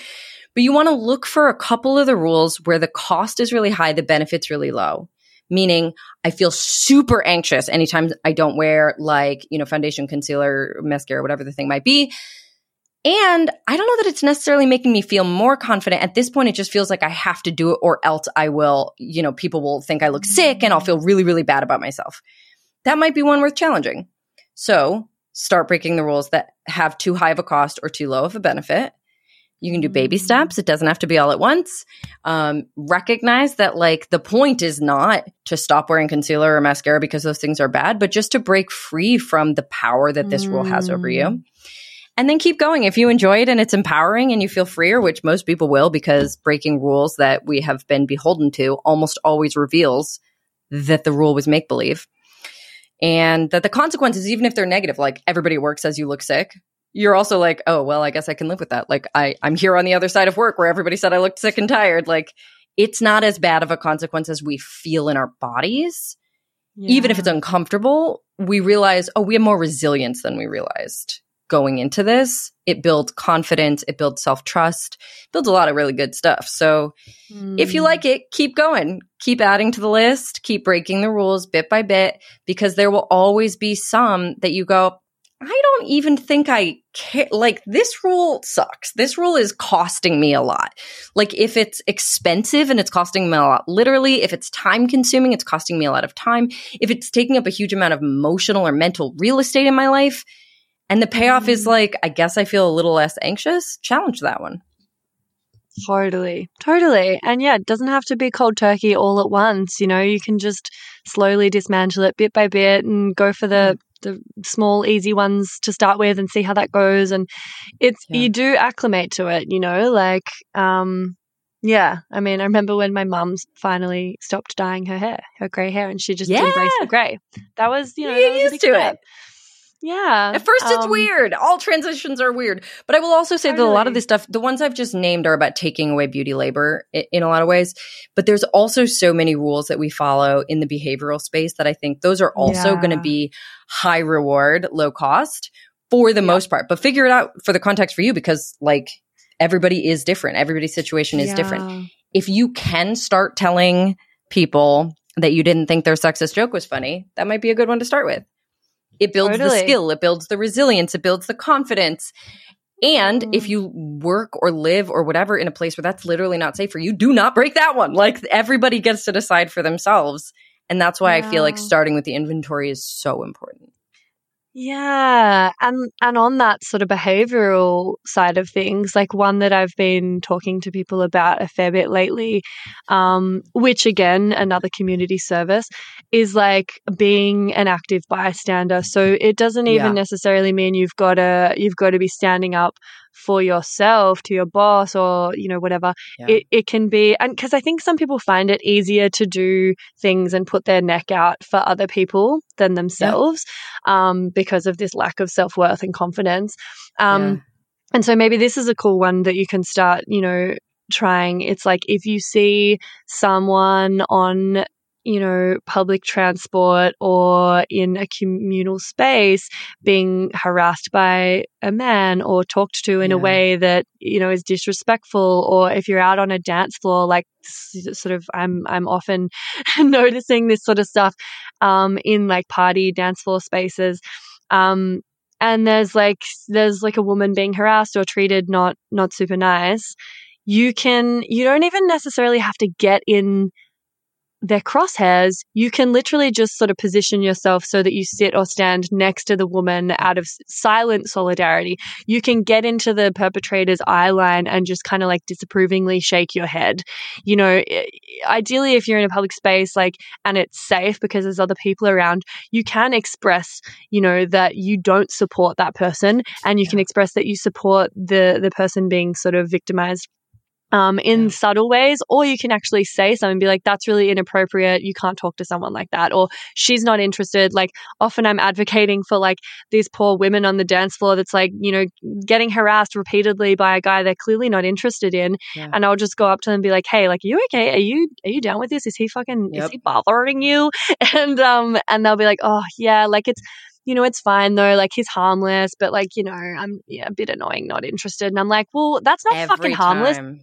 But you want to look for a couple of the rules where the cost is really high, the benefit's really low. Meaning, I feel super anxious anytime I don't wear like, you know, foundation, concealer, mascara, whatever the thing might be. And I don't know that it's necessarily making me feel more confident. At this point, it just feels like I have to do it or else I will, you know, people will think I look sick and I'll feel really, really bad about myself. That might be one worth challenging. So start breaking the rules that have too high of a cost or too low of a benefit. You can do baby steps. It doesn't have to be all at once. Um, recognize that like the point is not to stop wearing concealer or mascara because those things are bad, but just to break free from the power that this rule has over you. And then keep going. If you enjoy it and it's empowering and you feel freer, which most people will because breaking rules that we have been beholden to almost always reveals that the rule was make believe. And that the consequences, even if they're negative, like everybody at work says you look sick, you're also like, oh, well, I guess I can live with that. Like I, I'm here on the other side of work where everybody said I looked sick and tired. Like it's not as bad of a consequence as we feel in our bodies. Even if it's uncomfortable, we realize, oh, we have more resilience than we realized going into this. It builds confidence, it builds self trust, builds a lot of really good stuff. So if you Mm. like it, keep going, keep adding to the list, keep breaking the rules bit by bit, because there will always be some that you go, I don't even think I care. Like, this rule sucks. This rule is costing me a lot. Like, if it's expensive and it's costing me a lot, literally, if it's time consuming, it's costing me a lot of time. If it's taking up a huge amount of emotional or mental real estate in my life, and the payoff is like, I guess I feel a little less anxious, challenge that one. Totally, totally. And yeah, it doesn't have to be cold turkey all at once. You know, you can just slowly dismantle it bit by bit and go for the the small, easy ones to start with and see how that goes. And it's Yeah. you do acclimate to it. You know, like um, yeah. I mean, I remember when my mum finally stopped dyeing her hair, her grey hair, and she just embraced Yeah. the grey. That was you know, You that was a used big to step. it. Yeah. At first, it's um, weird. All transitions are weird. But I will also say that a lot of this stuff, the ones I've just named, are about taking away beauty labor i- in a lot of ways. But there's also so many rules that we follow in the behavioral space that I think those are also Yeah. going to be high reward, low cost for the most part. But figure it out for the context for you because, like, everybody is different. Everybody's situation is different. If you can start telling people that you didn't think their sexist joke was funny, that might be a good one to start with. It builds Totally. the skill, it builds the resilience, it builds the confidence. And Mm. if you work or live or whatever in a place where that's literally not safe for you, do not break that one. Like everybody gets to decide for themselves. And that's why I feel like starting with the inventory is so important. Yeah, and and on that sort of behavioral side of things, like one that I've been talking to people about a fair bit lately, um, which again, another community service, is like being an active bystander. So it doesn't even Yeah. necessarily mean you've got to you've got to be standing up for yourself to your boss or you know whatever Yeah. it, it can be and because i think some people find it easier to do things and put their neck out for other people than themselves um, because of this lack of self-worth and confidence um, Yeah. and so maybe this is a cool one that you can start you know trying it's like if you see someone on you know public transport or in a communal space being harassed by a man or talked to in a way that you know is disrespectful or if you're out on a dance floor like sort of i'm i'm often noticing this sort of stuff um in like party dance floor spaces. Um and there's like there's like a woman being harassed or treated not not super nice. You can you don't even necessarily have to get in their crosshairs, you can literally just sort of position yourself so that you sit or stand next to the woman out of silent solidarity. You can get into the perpetrator's eye line and just kind of like disapprovingly shake your head. You know, ideally, if you're in a public space, like, and it's safe because there's other people around, you can express, you know, that you don't support that person and you can express that you support the, the person being sort of victimized um, in Yeah. subtle ways, or you can actually say something, and be like, that's really inappropriate. You can't talk to someone like that, or she's not interested. Like, often I'm advocating for like these poor women on the dance floor that's like, you know, getting harassed repeatedly by a guy they're clearly not interested in. Yeah. And I'll just go up to them and be like, hey, like, are you okay? Are you, are you down with this? Is he fucking, is he bothering you? And, um, and they'll be like, oh, yeah, like it's, you know, it's fine though. Like he's harmless, but like, you know, I'm yeah, a bit annoying, not interested. And I'm like, well, that's not fucking harmless time.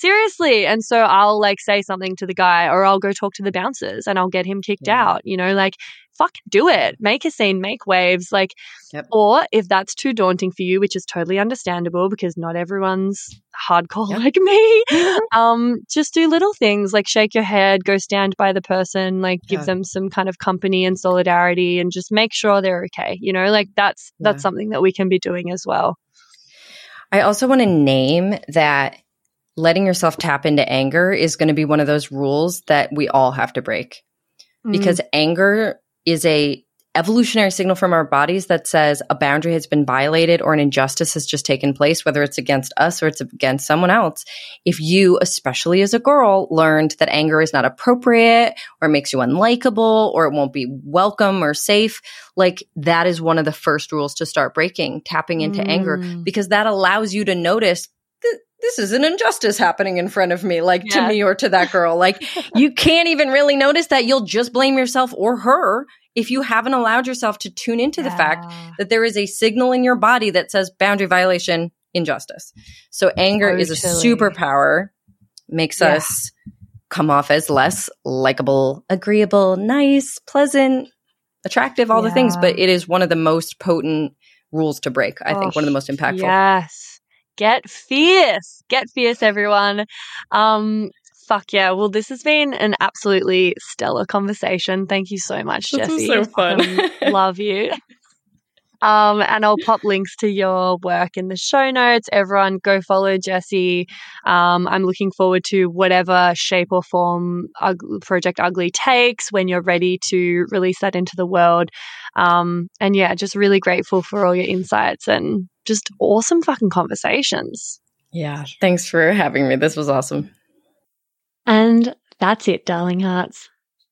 Seriously and so i'll like say something to the guy or i'll go talk to the bouncers and i'll get him kicked Yeah. out you know like fucking do it make a scene make waves like Yep. or if that's too daunting for you which is totally understandable because not everyone's hardcore Yep. like me um just do little things like shake your head go stand by the person like give Yeah. them some kind of company and solidarity and just make sure they're okay you know like that's that's Yeah. something that we can be doing as well I also want to name that letting yourself tap into anger is going to be one of those rules that we all have to break Mm. because anger is a evolutionary signal from our bodies that says a boundary has been violated or an injustice has just taken place whether it's against us or it's against someone else if you especially as a girl learned that anger is not appropriate or makes you unlikable or it won't be welcome or safe like that is one of the first rules to start breaking tapping into anger Mm. because that allows you to notice this is an injustice happening in front of me, like to me or to that girl. Like you can't even really notice that. You'll just blame yourself or her if you haven't allowed yourself to tune into the fact that there is a signal in your body that says boundary violation, injustice. So anger is a superpower, makes Yeah. us come off as less likable, agreeable, nice, pleasant, attractive, all the things, but it is one of the most potent rules to break. I think one of the most impactful. Yes. Get fierce. Get fierce, everyone. Um, fuck yeah. Well, this has been an absolutely stellar conversation. Thank you so much, Jessi. so fun. Love you. Um, and I'll pop links to your work in the show notes. Everyone go follow Jessi. Um, I'm looking forward to whatever shape or form Ug- Project Ugly takes when you're ready to release that into the world. Um, and yeah, just really grateful for all your insights and just awesome fucking conversations. Yeah. Thanks for having me. This was awesome. And that's it, darling hearts.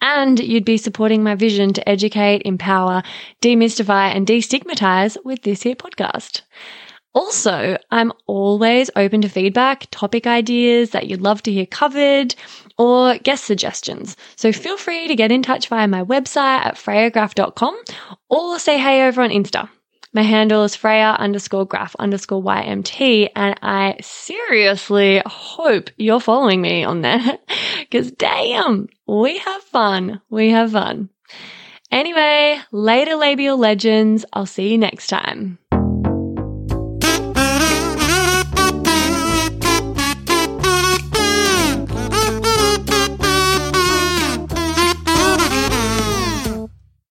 And you'd be supporting my vision to educate, empower, demystify, and destigmatize with this here podcast. Also, I'm always open to feedback, topic ideas that you'd love to hear covered, or guest suggestions. So feel free to get in touch via my website at freyagraph.com or say hey over on Insta. My handle is Freya underscore graph underscore YMT, and I seriously hope you're following me on there because damn, we have fun. We have fun. Anyway, later labial legends. I'll see you next time.